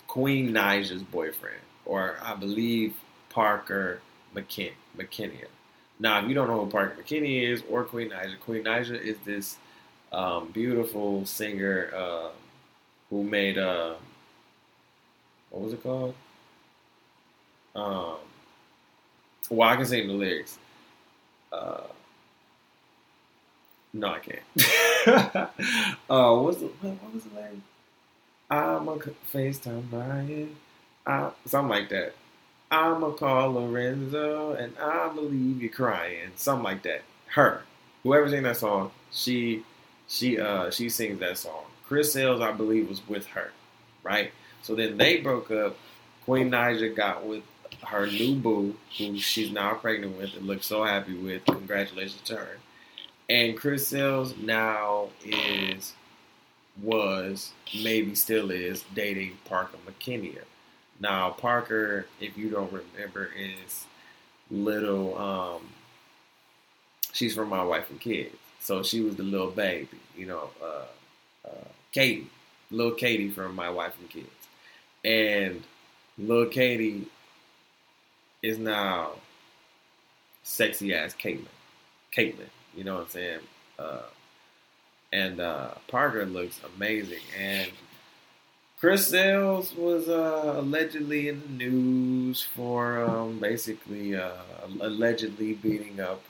Queen Naija's boyfriend, or I believe Parker McKin- McKinney. Now, if you don't know who Parker McKinney is or Queen Naija, Queen Naija is this um, beautiful singer uh, who made uh, what was it called? Um, well, I can sing the lyrics. Uh, no, I can't. uh, what's the, what was the lyrics? I'm a FaceTime Brian. I, something like that. I'ma call Lorenzo and I'ma leave you crying. Something like that. Her. Whoever's in that song, she she uh she sings that song. Chris Sails, I believe, was with her. Right? So then they broke up. Queen Naija got with her new boo, who she's now pregnant with and looks so happy with. Congratulations to her. And Chris Sails now is was, maybe still is, dating Parker McKinney. Now, Parker, if you don't remember, is little, um, she's from my wife and kids. So she was the little baby, you know, uh, uh, Katie, little Katie from my wife and kids. And little Katie is now sexy ass Caitlyn. Caitlyn, you know what I'm saying? Uh, and uh, Parker looks amazing. And Chris Sails was uh, allegedly in the news for um, basically uh, allegedly beating up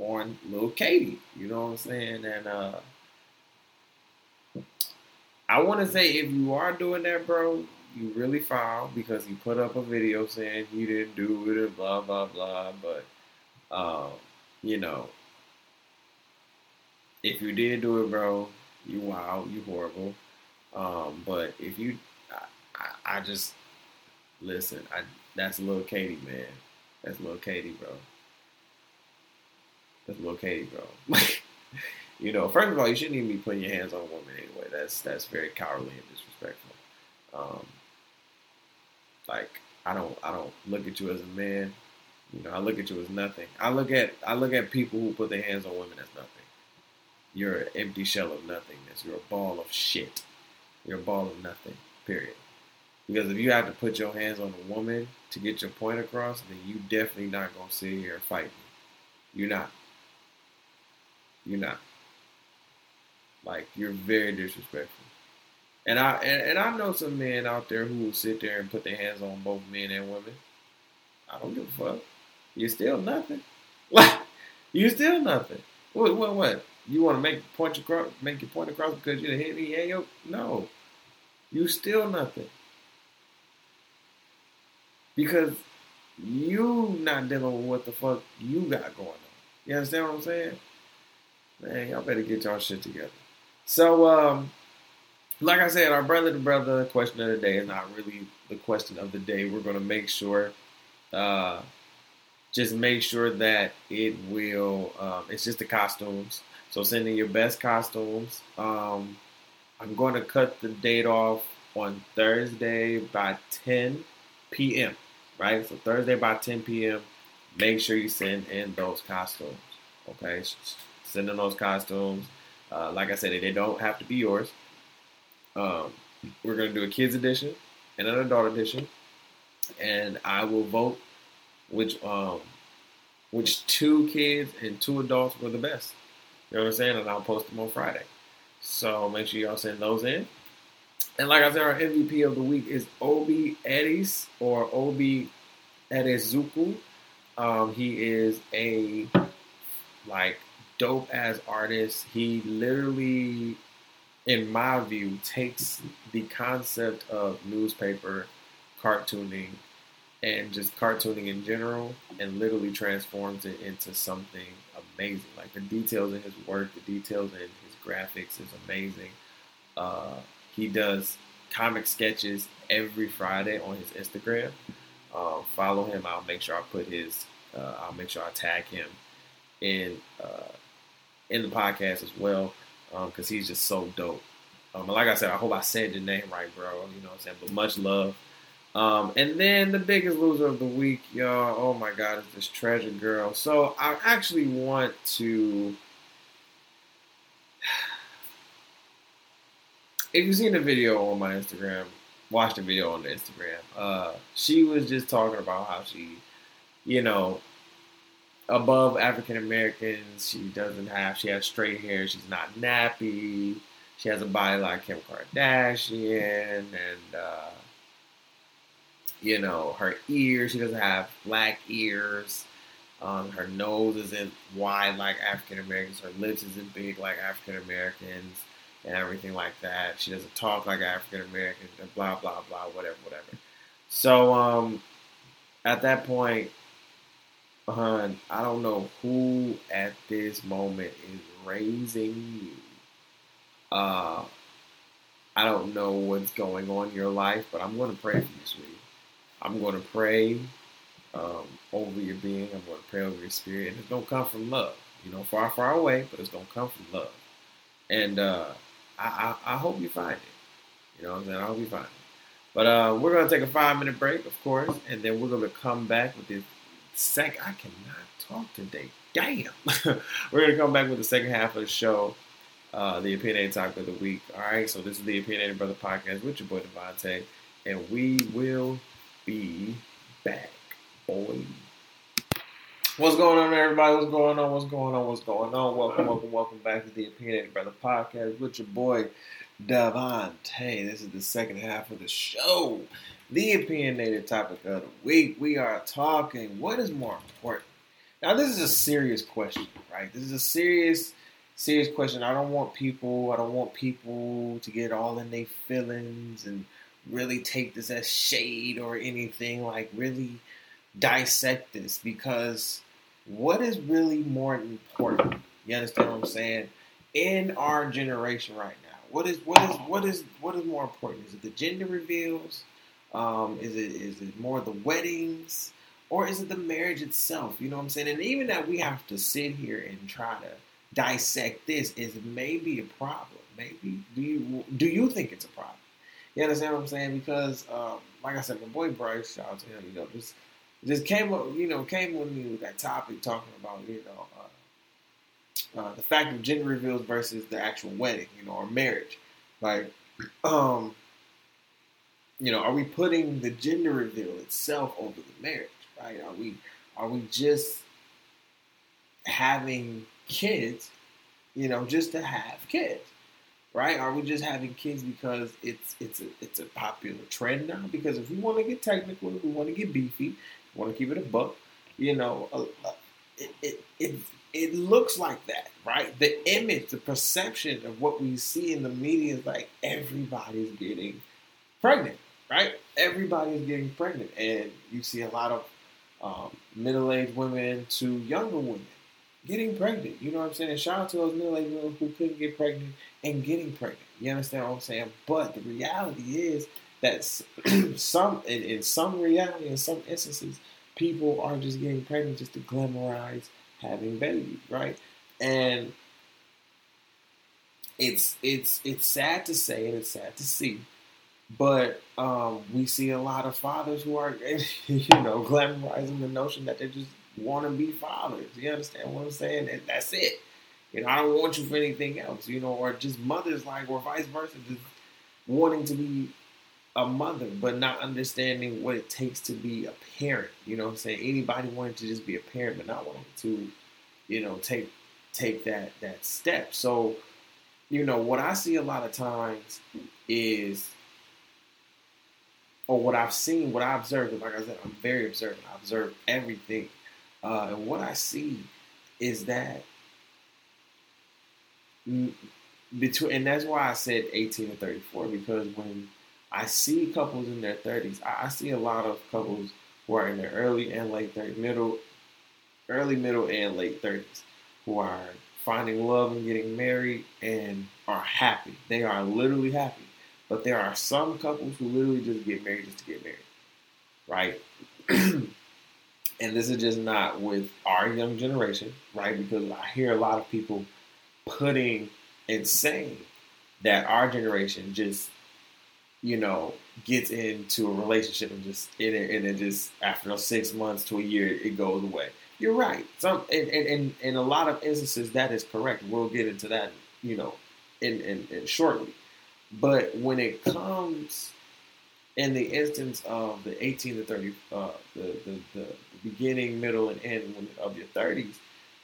on Lil Katie. You know what I'm saying? And uh, I want to say if you are doing that, bro, you really foul because he put up a video saying he didn't do it and blah blah blah. But um, you know, if you did do it, bro, you wild, you horrible. Um, but if you, I, I, I just listen. I that's Lil Katie, man. That's Lil Katie, bro. That's Lil Katie, bro. you know, first of all, you shouldn't even be putting your hands on a woman anyway. That's that's very cowardly and disrespectful. Um, like I don't I don't look at you as a man. You know, I look at you as nothing. I look at I look at people who put their hands on women as nothing. You're an empty shell of nothingness. You're a ball of shit. You're a ball of nothing. Period. Because if you have to put your hands on a woman to get your point across, then you definitely not gonna sit here and fight me. You're not. You're not. Like you're very disrespectful. And I and, and I know some men out there who will sit there and put their hands on both men and women. I don't give a fuck. You're still nothing. What? You're still nothing. What? What? What? You want to make point across, make your point across because you hit me? Hey, yo, no. You still nothing. Because you not dealing with what the fuck you got going on. You understand what I'm saying? Man, y'all better get y'all shit together. So, um, like I said, our brother to brother question of the day is not really the question of the day. We're gonna make sure, uh, just make sure that it will. Um, it's just the costumes. So send in your best costumes. Um, I'm going to cut the date off on Thursday by 10 p.m. Right? So Thursday by 10 p.m. Make sure you send in those costumes. Okay, send in those costumes. Uh, like I said, they don't have to be yours. Um, we're going to do a kids edition and an adult edition, and I will vote which um, which two kids and two adults were the best. You know what I'm saying? And I'll post them on Friday. So make sure y'all send those in. And like I said, our MVP of the week is Obi Aris or Obi Arisukwu. Um, he is a like dope as artist. He literally, in my view, takes the concept of newspaper cartooning and just cartooning in general and literally transforms it into something amazing. Like the details in his work, the details in his graphics is amazing. Uh, he does comic sketches every Friday on his Instagram. Uh, follow him. I'll make sure I put his. Uh, I'll make sure I tag him in uh, in the podcast as well because um, he's just so dope. Um, like I said, I hope I said your name right, bro. You know what I'm saying? But much love. Um, and then the biggest loser of the week, y'all. Oh my God, is this treasure girl. So I actually want to. If you've seen the video on my Instagram, watch the video on the Instagram. Uh, she was just talking about how she, you know, above African Americans, she doesn't have. She has straight hair. She's not nappy. She has a body like Kim Kardashian, and uh, you know, her ears, she doesn't have black ears. Um, her nose isn't wide like African Americans. Her lips isn't big like African Americans and everything like that. She doesn't talk like African Americans blah, blah, blah, whatever, whatever. So, um, at that point, hun, I don't know who at this moment is raising you. Uh, I don't know what's going on in your life, but I'm going to pray for you, sweetie. I'm going to pray um, over your being. I'm going to pray over your spirit. And it's going to come from love. You know, far, far away, but it's going to come from love. And uh, I, I, I, hope you find it. You know what I'm saying? I hope you find it. But uh, we're going to take a five minute break, of course. And then we're going to come back with this second. I cannot talk today. Damn. we're to come back with the second half of the show. Uh, the opinionated talk of the week. All right, so this is the opinionated brother podcast with your boy DeVonta', and we will be back, boy. What's going on, everybody? What's going on? What's going on? What's going on? Welcome, welcome, welcome back to the Opinionated Brother Podcast with your boy DeVonta'. This is the second half of the show. The opinionated topic of the week. We are talking what is more important, Now, this is a serious question, right? This is a serious, serious question. I don't want people, I don't want people to get all in their feelings and really take this as shade or anything. Like, really dissect this because what is really more important? You understand what I'm saying? In our generation right now, what is what is what is what is more important? Is it the gender reveals? Um, is it is it more the weddings? Or is it the marriage itself? You know what I'm saying? And even that we have to sit here and try to dissect this is maybe a problem. Maybe do you do you think it's a problem? You understand what I'm saying? Because um, like I said, my boy Bryce, shout out to him, you know, just just came up, you know, came with me with that topic talking about, you know, uh, uh, the fact of gender reveals versus the actual wedding, you know, or marriage. Like, um, you know, are we putting the gender reveal itself over the marriage? Right? Are we are we just having kids, you know, just to have kids? Right? Are we just having kids because it's it's a it's a popular trend now? Because if we want to get technical, if we want to get beefy, want to keep it a buck, you know, uh, it, it, it, it looks like that, right? The image, the perception of what we see in the media is like everybody's getting pregnant, right? Everybody is getting pregnant. And you see a lot of um, middle aged women to younger women getting pregnant. You know what I'm saying? And shout out to those middle aged women who couldn't get pregnant and getting pregnant. You understand what I'm saying? But the reality is that some, in, in some reality, in some instances, people are just getting pregnant just to glamorize having babies, right? And it's it's it's sad to say and it's sad to see, but um, we see a lot of fathers who are, you know, glamorizing the notion that they just want to be fathers. You understand what I'm saying? And that's it. You know, I don't want you for anything else. You know, or just mothers like, or vice versa, just wanting to be a mother, but not understanding what it takes to be a parent. You know I'm saying? Anybody wanting to just be a parent, but not wanting to, you know, take take that that step. So, you know, what I see a lot of times is or what I've seen, what I observed, like I said, I'm very observant. I observe everything. Uh, and what I see is that between, and that's why I said 18 to 34, because when I see couples in their 30s. I, I see a lot of couples who are in their early and late 30s, middle, early, middle, and late 30s who are finding love and getting married and are happy. They are literally happy. But there are some couples who literally just get married just to get married, right? and this is just not with our young generation, right? Because I hear a lot of people putting and saying that our generation just you know, gets into a relationship and just and it, and it just after six months to a year it goes away. You're right. Some and, and, in a lot of instances that is correct. We'll get into that, you know, in, in, in shortly. But when it comes in the instance of the 18 to 30, uh, the, the, the beginning, middle, and end of your 30s,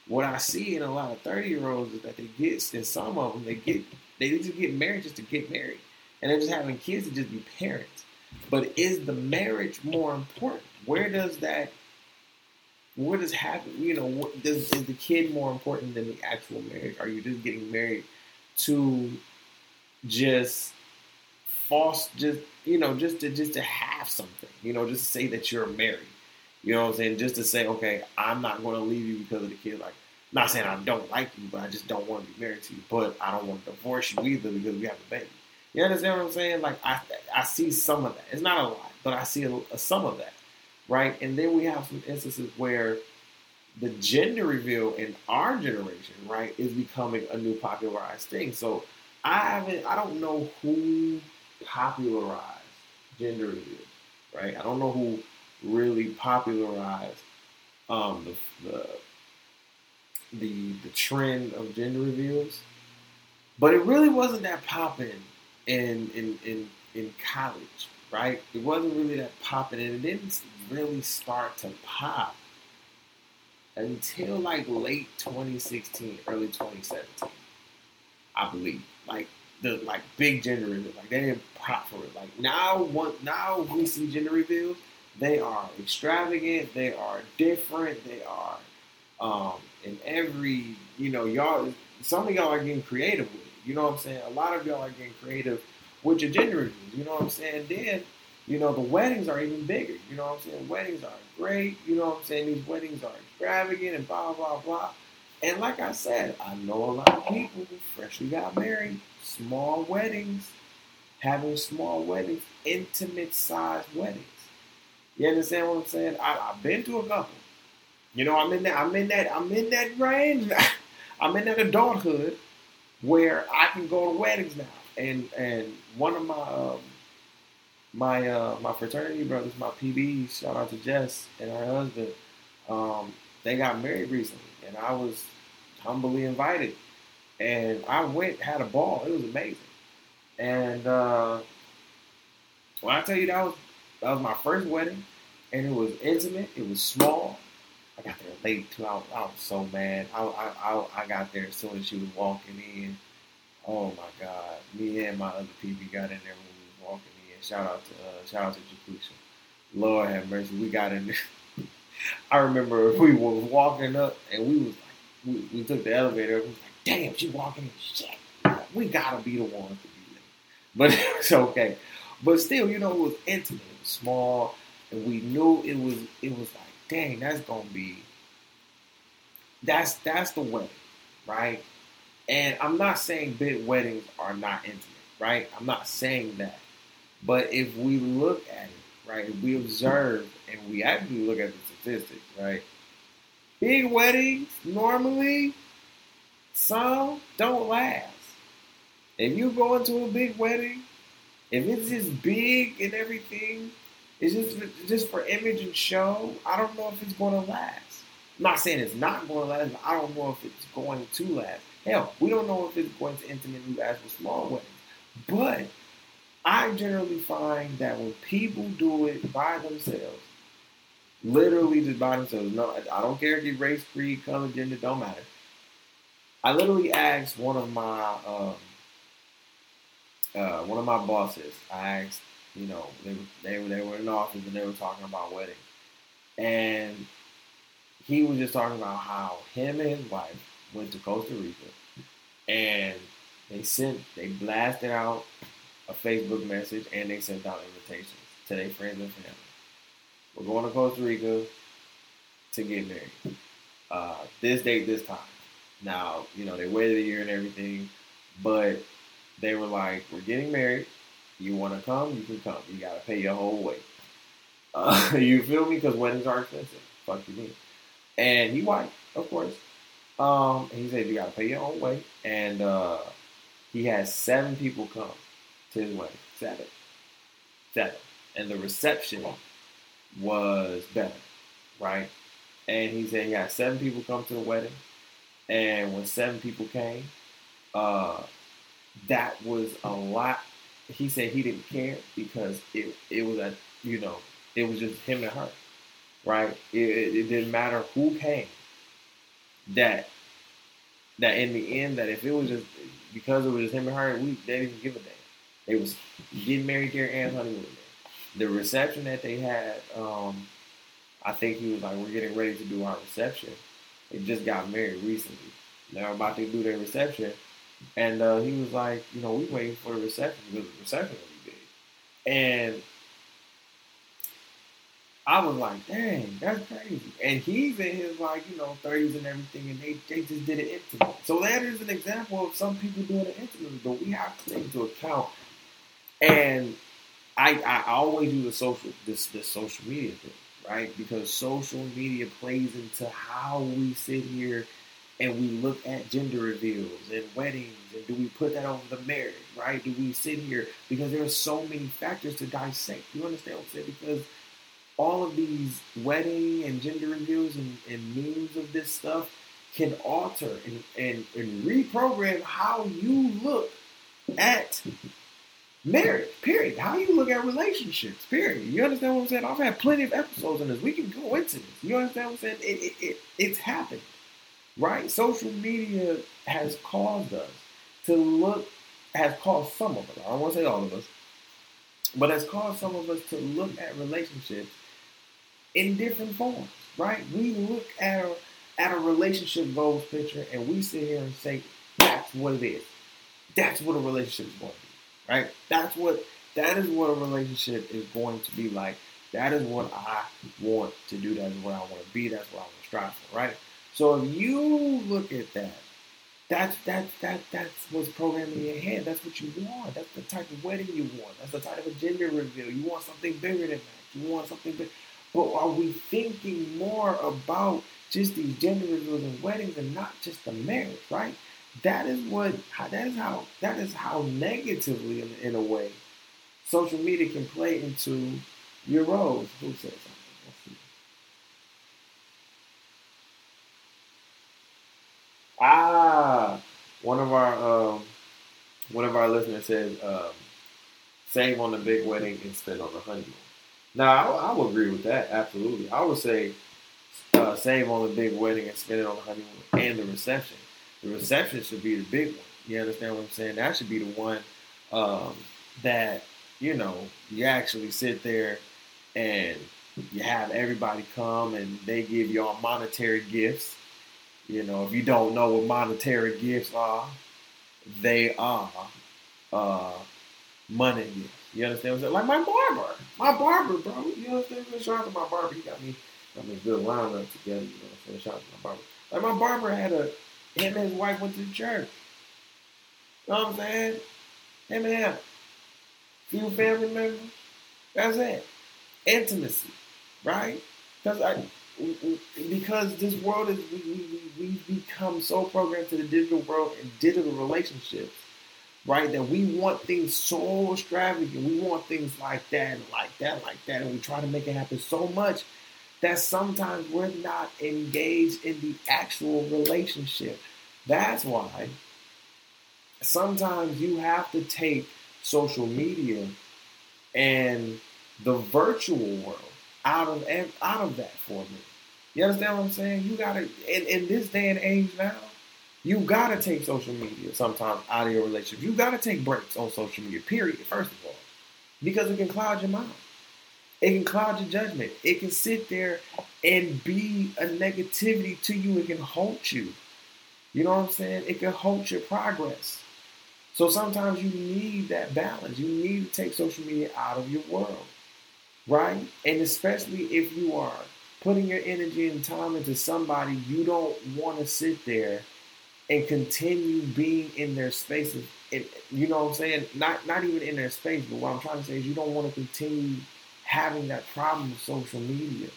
what I see in a lot of 30 year olds is that they get, and some of them, they get, they just get married just to get married and they're just having kids to just be parents. But is the marriage more important? Where does that? Where does happen? You know, what, does, is the kid more important than the actual marriage? Are you just getting married to just false, just you know, just to just to have something? You know, just to say that you're married. You know what I'm saying? Just to say, okay, I'm not going to leave you because of the kid. Like, not saying I don't like you, but I just don't want to be married to you. But I don't want to divorce you either because we have a baby. You understand what I'm saying? Like I, I see some of that. It's not a lot, but I see a, a, some of that, right? And then we have some instances where the gender reveal in our generation, right, is becoming a new popularized thing. So I haven't, I don't know who popularized gender reveal, right? I don't know who really popularized um, the, the the the trend of gender reveals, but it really wasn't that popping in in in in college, right? It wasn't really that popping, and it didn't really start to pop until like late 2016, early 2017, I believe. Like the like big gender reveals, like they didn't pop for it. Like now, one now we see gender reveals, they are extravagant, they are different, they are Um, and every, you know, y'all, some of y'all are getting creative with it. You know what I'm saying? A lot of y'all are getting creative with your gender reviews. You know what I'm saying? Then, you know, the weddings are even bigger. You know what I'm saying? Weddings are great. You know what I'm saying? These weddings are extravagant and blah, blah, blah. And like I said, I know a lot of people who freshly got married, small weddings, having small weddings, intimate sized weddings. You understand what I'm saying? I, have been to a couple. You know, I'm in that. I'm in that. I'm in that range. I'm in that adulthood where I can go to weddings now. And and one of my um, my uh, my fraternity brothers, my PBs, shout out to Jess and her husband. Um, they got married recently, and I was humbly invited. And I went, had a ball. It was amazing. And uh, when I tell you that was that was my first wedding, and it was intimate. It was small. I got there late too. I was, I was so mad. I, I, I, got there as soon as she was walking in. Oh my God! Me and my other PB got in there when we was walking in. Shout out to uh, shout out to Jakusha. Lord have mercy. We got in there. I remember we were walking up and we was like, we, we took the elevator. We was like, damn, she walking in. Shit, we gotta be the ones to be late. But it's okay. But still, you know, it was intimate, it was small, and we knew it was. It was like, dang, that's gonna be. That's that's the wedding, right? And I'm not saying big weddings are not intimate, right? I'm not saying that. But if we look at it, right, if we observe and we actually look at the statistics, right? Big weddings normally some don't last. If you go into a big wedding, if it's just big and everything, it's just just for image and show. I don't know if it's going to last. I'm not saying it's not going to last, but I don't know if it's going to last. Hell, we don't know if it's going to intimately last with small weddings. But I generally find that when people do it by themselves, literally just by themselves, no, I don't care if you're race, creed, color, gender, don't matter. I literally asked one of my um, uh, one of my bosses. I asked, you know, they they were they were in office and they were talking about wedding, and he was just talking about how him and his wife went to Costa Rica, and they sent they blasted out a Facebook message and they sent out invitations to their friends and family. We're going to Costa Rica to get married. Uh, this date, this time. Now, you know, they waited a year and everything, but they were like, "We're getting married. You want to come? You can come. You got to pay your whole way." Uh, you feel me? Because weddings are expensive. Fuck you mean? And he white, of course. Um, he said you got to pay your own way, and uh, he had seven people come to his wedding. Seven, seven, and the reception was better, right? And he said he had seven people come to the wedding, and when seven people came, uh, that was a lot. He said he didn't care because it it was a you know it was just him and her, right? It, it, it didn't matter who came. That that in the end, that if it was just because it was just him and her, we they didn't give a damn. They was getting married there and honeymoon. The reception that they had, um, I think he was like, "We're getting ready to do our reception." They just got married recently. They're about to do their reception, and uh, he was like, you know, we waiting for the reception because the reception will be big. And I was like, dang, that's crazy. And he's in his like, you know, 30s and everything, and they, they just did it intimate. So that is an example of some people doing it intimately, but we have to take into account. And I I always do the social this this social media thing, right? Because social media plays into how we sit here and we look at gender reveals and weddings and do we put that over the marriage, right? Do we sit here because there are so many factors to dissect? You understand what I'm saying? Because all of these wedding and gender reveals and, and memes of this stuff can alter and, and, and reprogram how you look at marriage, period. How you look at relationships, period. You understand what I'm saying? I've had plenty of episodes on this. We can go into this. You understand what I'm saying? It, it, it, it's happened right? Social media has caused us to look, has caused some of us, I don't want to say all of us, but has caused some of us to look at relationships in different forms, right? We look at at a relationship goals picture and we sit here and say, that's what it is. That's what a relationship is going to be, right? That's what that is what a relationship is going to be like. That is what I want to do. That is what I want to be. That's what I want to strive for, right? So if you look at that, that's that that that's what's programmed in your head. That's what you want. That's the type of wedding you want. That's the type of gender reveal. You want something bigger than that. You want something big. But are we thinking more about just these gender reveals and weddings and not just the marriage, right? That is what that is how that is how negatively in, in a way social media can play into your roles. Who said something? Ah, one of our um, one of our listeners says, um, "Save on the big wedding and spend on the honeymoon." Now, I, I would agree with that. Absolutely, I would say uh, save on the big wedding and spend it on the honeymoon and the reception. The reception should be the big one. You understand what I'm saying? That should be the one um, that you know you actually sit there and you have everybody come and they give y'all monetary gifts you know, if you don't know what monetary gifts are, they are uh, money gifts. You understand what I'm saying? Like my barber, my barber, bro. You understand? Shout out to my barber. He got me, got me a good lineup together. You know what I'm saying? Shout out to my barber. Like my barber had a, him and his wife went to church. You know what I'm saying? Him and him. Few family members. That's it. Intimacy, right? Because I, because this world is we, we, we become so programmed to the digital world and digital relationships right that we want things so extravagant we want things like that and like that like that and we try to make it happen so much that sometimes we're not engaged in the actual relationship that's why sometimes you have to take social media and the virtual world out of out of that for me you understand what I'm saying? You gotta in, in this day and age now, you gotta take social media sometimes out of your relationship. You gotta take breaks on social media, period, first of all. Because it can cloud your mind. It can cloud your judgment. It can sit there and be a negativity to you. It can halt you. You know what I'm saying? It can halt your progress. So sometimes you need that balance. You need to take social media out of your world. Right? And especially if you are putting your energy and time into somebody you don't want to sit there and continue being in their spaces. And, you know what I'm saying? Not not even in their space, but what I'm trying to say is you don't want to continue having that problem with social media.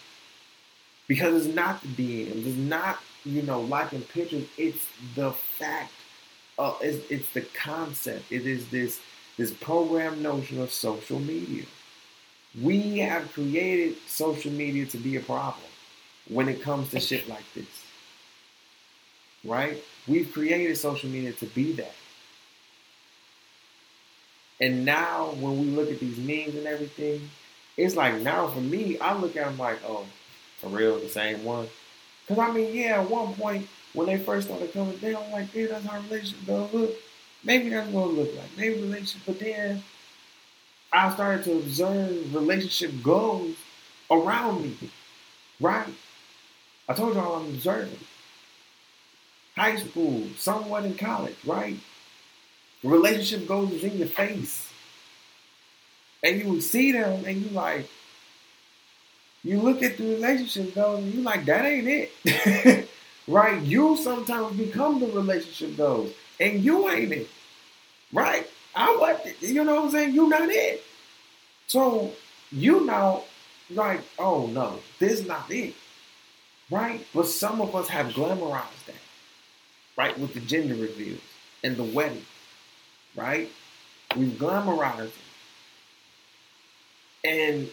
Because it's not the DMs, it's not, you know, liking pictures, it's the fact it's, it's the concept. It is this this program notion of social media. We have created social media to be a problem when it comes to shit like this. Right? We've created social media to be that. And now when we look at these memes and everything, it's like now for me, I look at them like, oh, for real, the same one. Because I mean, yeah, at one point when they first started coming down, like, yeah, that's how relationship gonna look. Maybe that's what it look like. Maybe relationship, but then I started to observe relationship goals around me, right? I told y'all I'm observing. High school, somewhat in college, right? relationship goals is in your face. And you would see them and you like, you look at the relationship goals and you like, that ain't it. right? You sometimes become the relationship goals and you ain't it. Right? I what you know what I'm saying? You not it. So you know, like, oh no, this not it. Right? But some of us have glamorized that. Right? With the gender reveals and the wedding. Right? We've glamorized it. And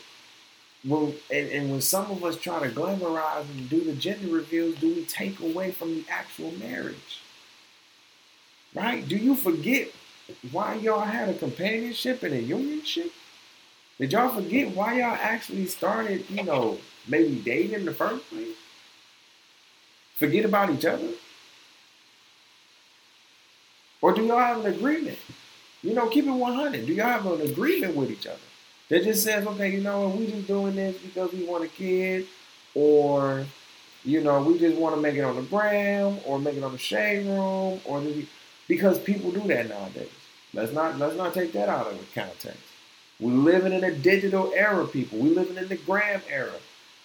when and, and when some of us try to glamorize and do the gender reveals, do we take away from the actual marriage? Right? Do you forget why y'all had a companionship and a unionship? Did y'all forget why y'all actually started, you know, maybe dating in the first place? Forget about each other? Or do y'all have an agreement? You know, keep it 100. Do y'all have an agreement with each other? That just says, okay, you know what, we just doing this because we want a kid, or You know, we just want to make it on the gram or make it on the shade room or the, because people do that nowadays. Let's not let's not take that out of context. We're living in a digital era, people. We're living in the gram era,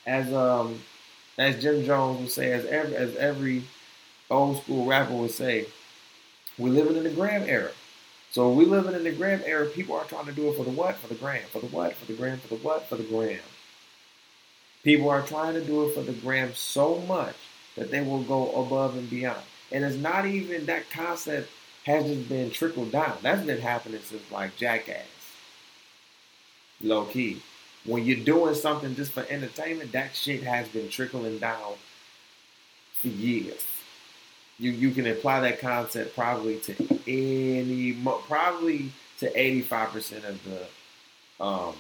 as um as Jim Jones would say, as every as every old school rapper would say, we're living in the gram era. So we living in the gram era. People are trying to do it for the what? For the gram. For the what? For the gram. For the what? For the gram. People are trying to do it for the gram so much that they will go above and beyond. And it's not even that concept has just been trickled down. That's been happening since like Jackass. Low key. When you're doing something just for entertainment, that shit has been trickling down for years. You you can apply that concept probably to any probably to 85% of the um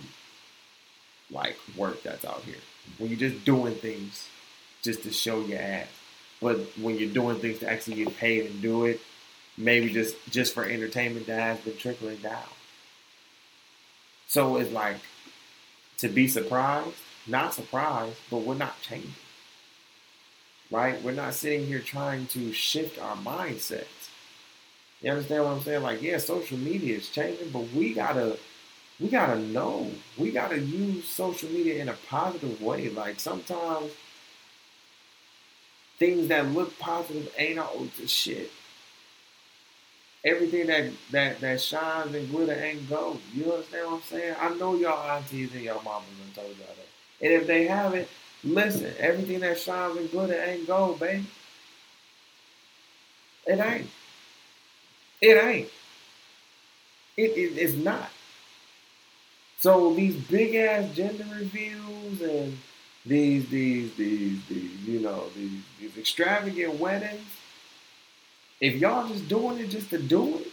like work that's out here. When you're just doing things just to show your ass. But when you're doing things to actually get paid and do it, maybe just just for entertainment that has been trickling down. So it's like to be surprised, not surprised, but we're not changing. Right? We're not sitting here trying to shift our mindsets. You understand what I'm saying? Like, yeah, social media is changing, but we gotta we gotta know. We gotta use social media in a positive way. Like sometimes things that look positive ain't all the shit everything that that that shines and glitter ain't gold. You understand what I'm saying? I know y'all aunties and y'all mamas and told y'all that. And if they haven't, listen, everything that shines and glitter ain't gold, baby. It ain't. It ain't. It, it it's not. So these big ass gender reveals and these these these these you know these these extravagant weddings if y'all just doing it just to do it,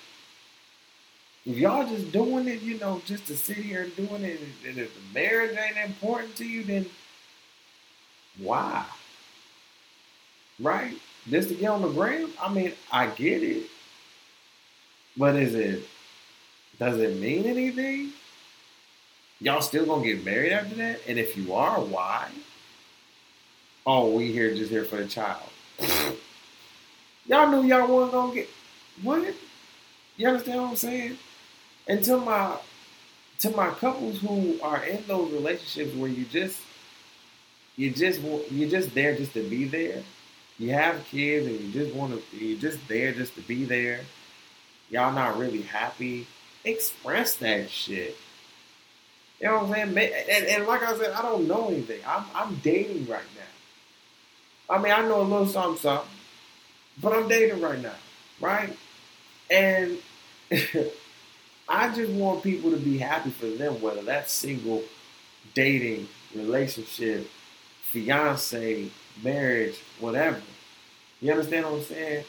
if y'all just doing it, you know, just to sit here and doing it, and if the marriage ain't important to you, then why? Right? Just to get on the gram? I mean, I get it. But is it, does it mean anything? Y'all still gonna get married after that? And if you are, why? Oh, we here just here for the child. Y'all knew y'all wasn't gonna get what? You understand what I'm saying? And to my to my couples who are in those relationships where you just you just you're just there just to be there. You have kids and you just want to you're just there just to be there. Y'all not really happy. Express that shit. You know what I'm saying? And, and like I said, I don't know anything. I'm I'm dating right now. I mean, I know a little something, something. But I'm dating right now, right? And I just want people to be happy for them, whether that's single, dating, relationship, fiance, marriage, whatever. You understand what I'm saying?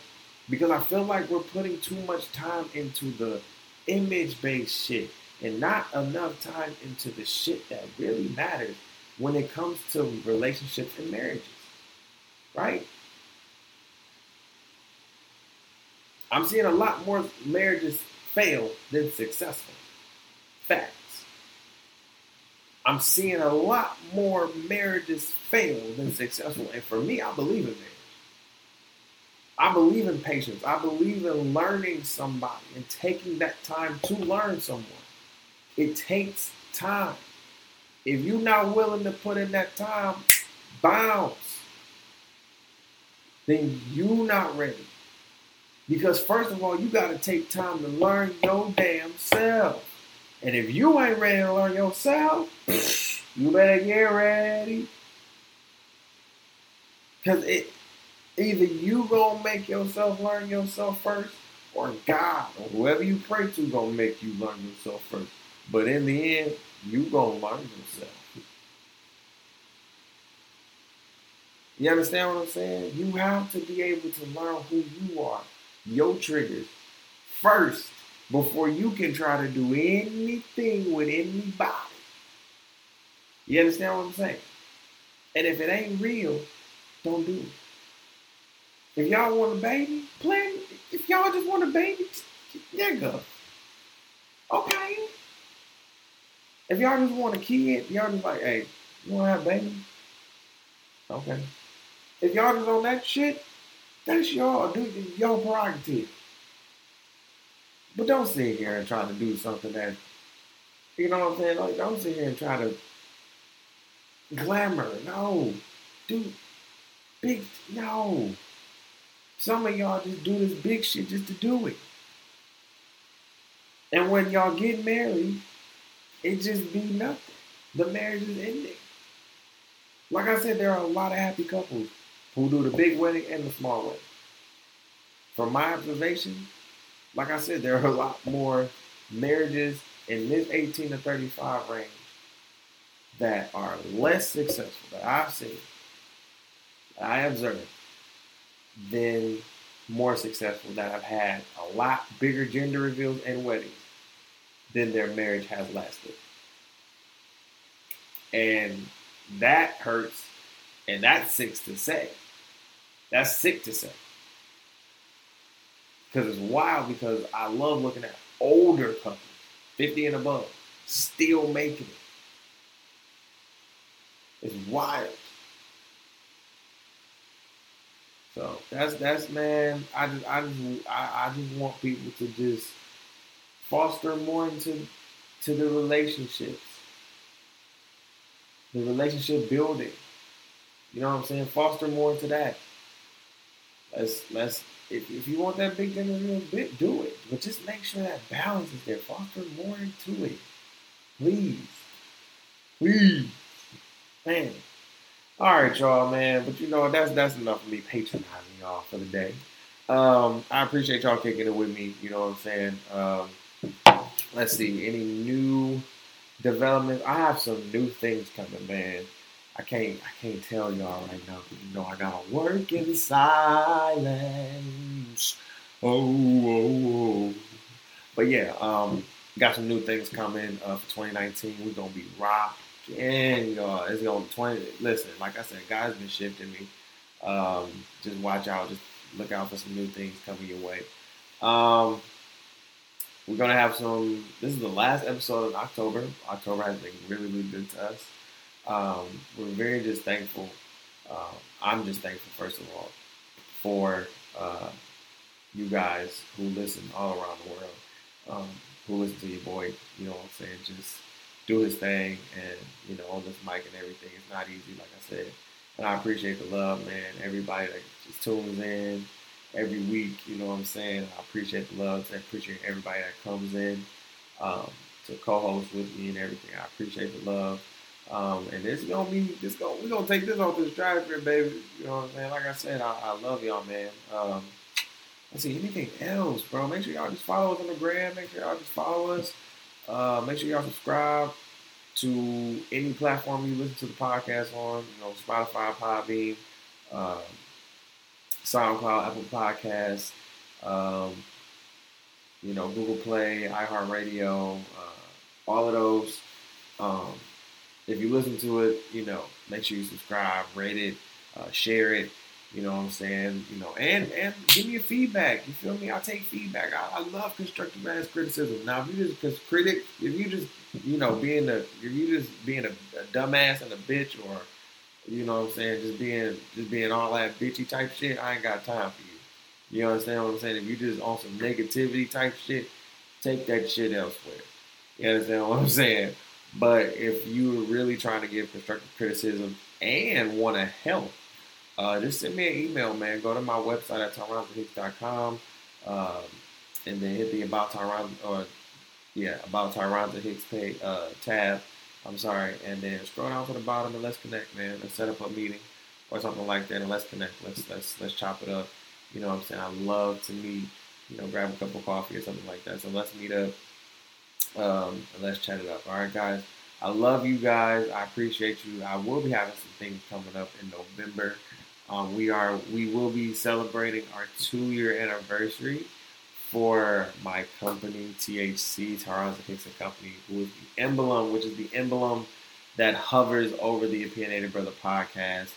Because I feel like we're putting too much time into the image based shit and not enough time into the shit that really matters when it comes to relationships and marriages. Right? I'm seeing a lot more marriages fail than successful. Facts. I'm seeing a lot more marriages fail than successful. And for me, I believe in marriage. I believe in patience. I believe in learning somebody and taking that time to learn someone. It takes time. If you're not willing to put in that time, bounce. Then you're not ready. Because first of all, you got to take time to learn your damn self. And if you ain't ready to learn yourself, you better get ready. Because it either you gonna make yourself learn yourself first, or God or whoever you pray to gonna make you learn yourself first. But in the end, you gonna learn yourself. You understand what I'm saying? You have to be able to learn who you are your triggers first before you can try to do anything with anybody. You understand what I'm saying? And if it ain't real, don't do it. If y'all want a baby, plan. If y'all just want a baby, go. Okay. If y'all just want a kid, y'all just like, hey, you want to have a baby? Okay. If y'all just on that shit, that's y'all, do y'all prerogative. But don't sit here and try to do something that, you know what I'm saying? Like, don't sit here and try to glamour. No, do big. No, some of y'all just do this big shit just to do it. And when y'all get married, it just be nothing. The marriage is ending. Like I said, there are a lot of happy couples who do the big wedding and the small wedding. From my observation, like I said, there are a lot more marriages in this 18 to 35 range that are less successful that I've seen, that I observed, than more successful that have had a lot bigger gender reveals and weddings than their marriage has lasted. And that hurts, and that's sick to say. That's sick to say. Because it's wild because I love looking at older companies, 50 and above, still making it. It's wild. So that's that's man. I just I just I, I just want people to just foster more into to the relationships, the relationship building. You know what I'm saying? Foster more into that. Let's let's if, if you want that big dinner bit, do it. But just make sure that balance is there. Foster more into it. Please. Please. Man. All right, y'all, man. But you know, that's that's enough of me patronizing y'all for the day. Um, I appreciate y'all kicking it with me. You know what I'm saying? Um, let's see. Any new developments? I have some new things coming, man. I can't I can't tell y'all right now you know I gotta work in silence. Oh, oh, oh. But yeah, um, got some new things coming uh, for 2019. We're gonna be rocking, y'all. It's gonna 20. Listen, like I said, guys been shifting me. Um, just watch out. Just look out for some new things coming your way. Um, we're gonna have some. This is the last episode of October. October has been really, really good to us. Um, we're very just thankful. Uh, I'm just thankful, first of all, for uh, you guys who listen all around the world, um, who listen to your boy. You know what I'm saying? Just do his thing, and you know on this mic and everything. It's not easy, like I said. And I appreciate the love, man. Everybody that just tunes in every week. You know what I'm saying? I appreciate the love. I appreciate everybody that comes in um, to co-host with me and everything. I appreciate the love. Um, and this is gonna be this gonna we gonna take this off this drive here, baby. You know what I'm saying? Like I said, I, I love y'all, man. Um, let's see anything else, bro. Make sure y'all just follow us on the gram. Make sure y'all just follow us. Uh, make sure y'all subscribe to any platform you listen to the podcast on. You know, Spotify, Podbean, um, SoundCloud, Apple Podcasts. Um, you know, Google Play, iHeartRadio, uh, all of those. Um, if you listen to it, you know, make sure you subscribe, rate it, uh, share it. You know what I'm saying? You know, and and give me your feedback. You feel me? I take feedback. I, I love constructive ass criticism. Now, if you just because critic, if you just you know being a if you just being a, a dumbass and a bitch, or you know what I'm saying, just being just being all that bitchy type shit, I ain't got time for you. You understand what I'm saying? If you just on some negativity type shit, take that shit elsewhere. You understand what I'm saying? But if you're really trying to give constructive criticism and want to help, uh, just send me an email, man. Go to my website at tyronzahicks.com um, and then hit the About Tyron or yeah, About Tyronza Hicks pay, uh, tab. I'm sorry, and then scroll down to the bottom and let's connect, man. Let's set up a meeting or something like that, and let's connect. Let's let's let's chop it up. You know what I'm saying? I love to meet. You know, grab a cup of coffee or something like that. So let's meet up um, and let's chat it up. All right, guys. I love you guys. I appreciate you. I will be having some things coming up in November. Um, we are we will be celebrating our two year anniversary for my company THC Tyronza Hicks Company, is the emblem, which is the emblem that hovers over the Opinionated Brother podcast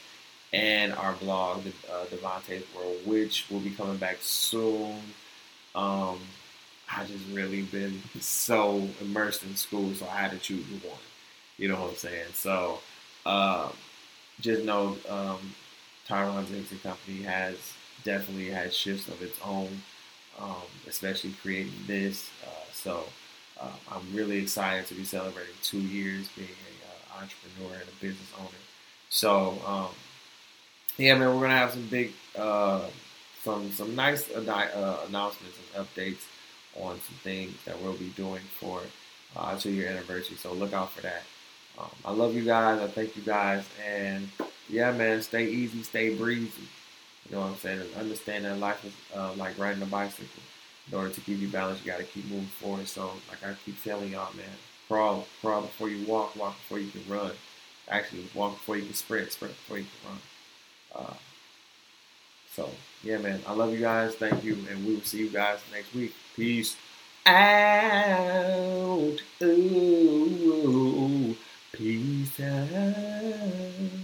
and our blog, the uh, Devontae's World, which will be coming back soon. Um, I just really been so immersed in school, so I had to choose one. You know what I'm saying? So um, just know um, Tyronza Hicks Company has definitely had shifts of its own, um, especially creating this. Uh, so uh, I'm really excited to be celebrating two years being an uh, entrepreneur and a business owner. So um, yeah, man, we're gonna have some big, uh, some some nice uh, announcements and updates on some things that we'll be doing for uh, two year anniversary. So look out for that. Um, I love you guys. I thank you guys. And yeah, man, stay easy, stay breezy. You know what I'm saying? And understand that life is uh, like riding a bicycle. In order to keep you balanced, you got to keep moving forward. So, like I keep telling y'all, man, crawl, crawl before you walk, walk before you can run. Actually, walk before you can sprint, sprint before you can run. Uh, so, yeah, man, I love you guys. Thank you, and we will see you guys next week. Peace out. Ooh, peace out.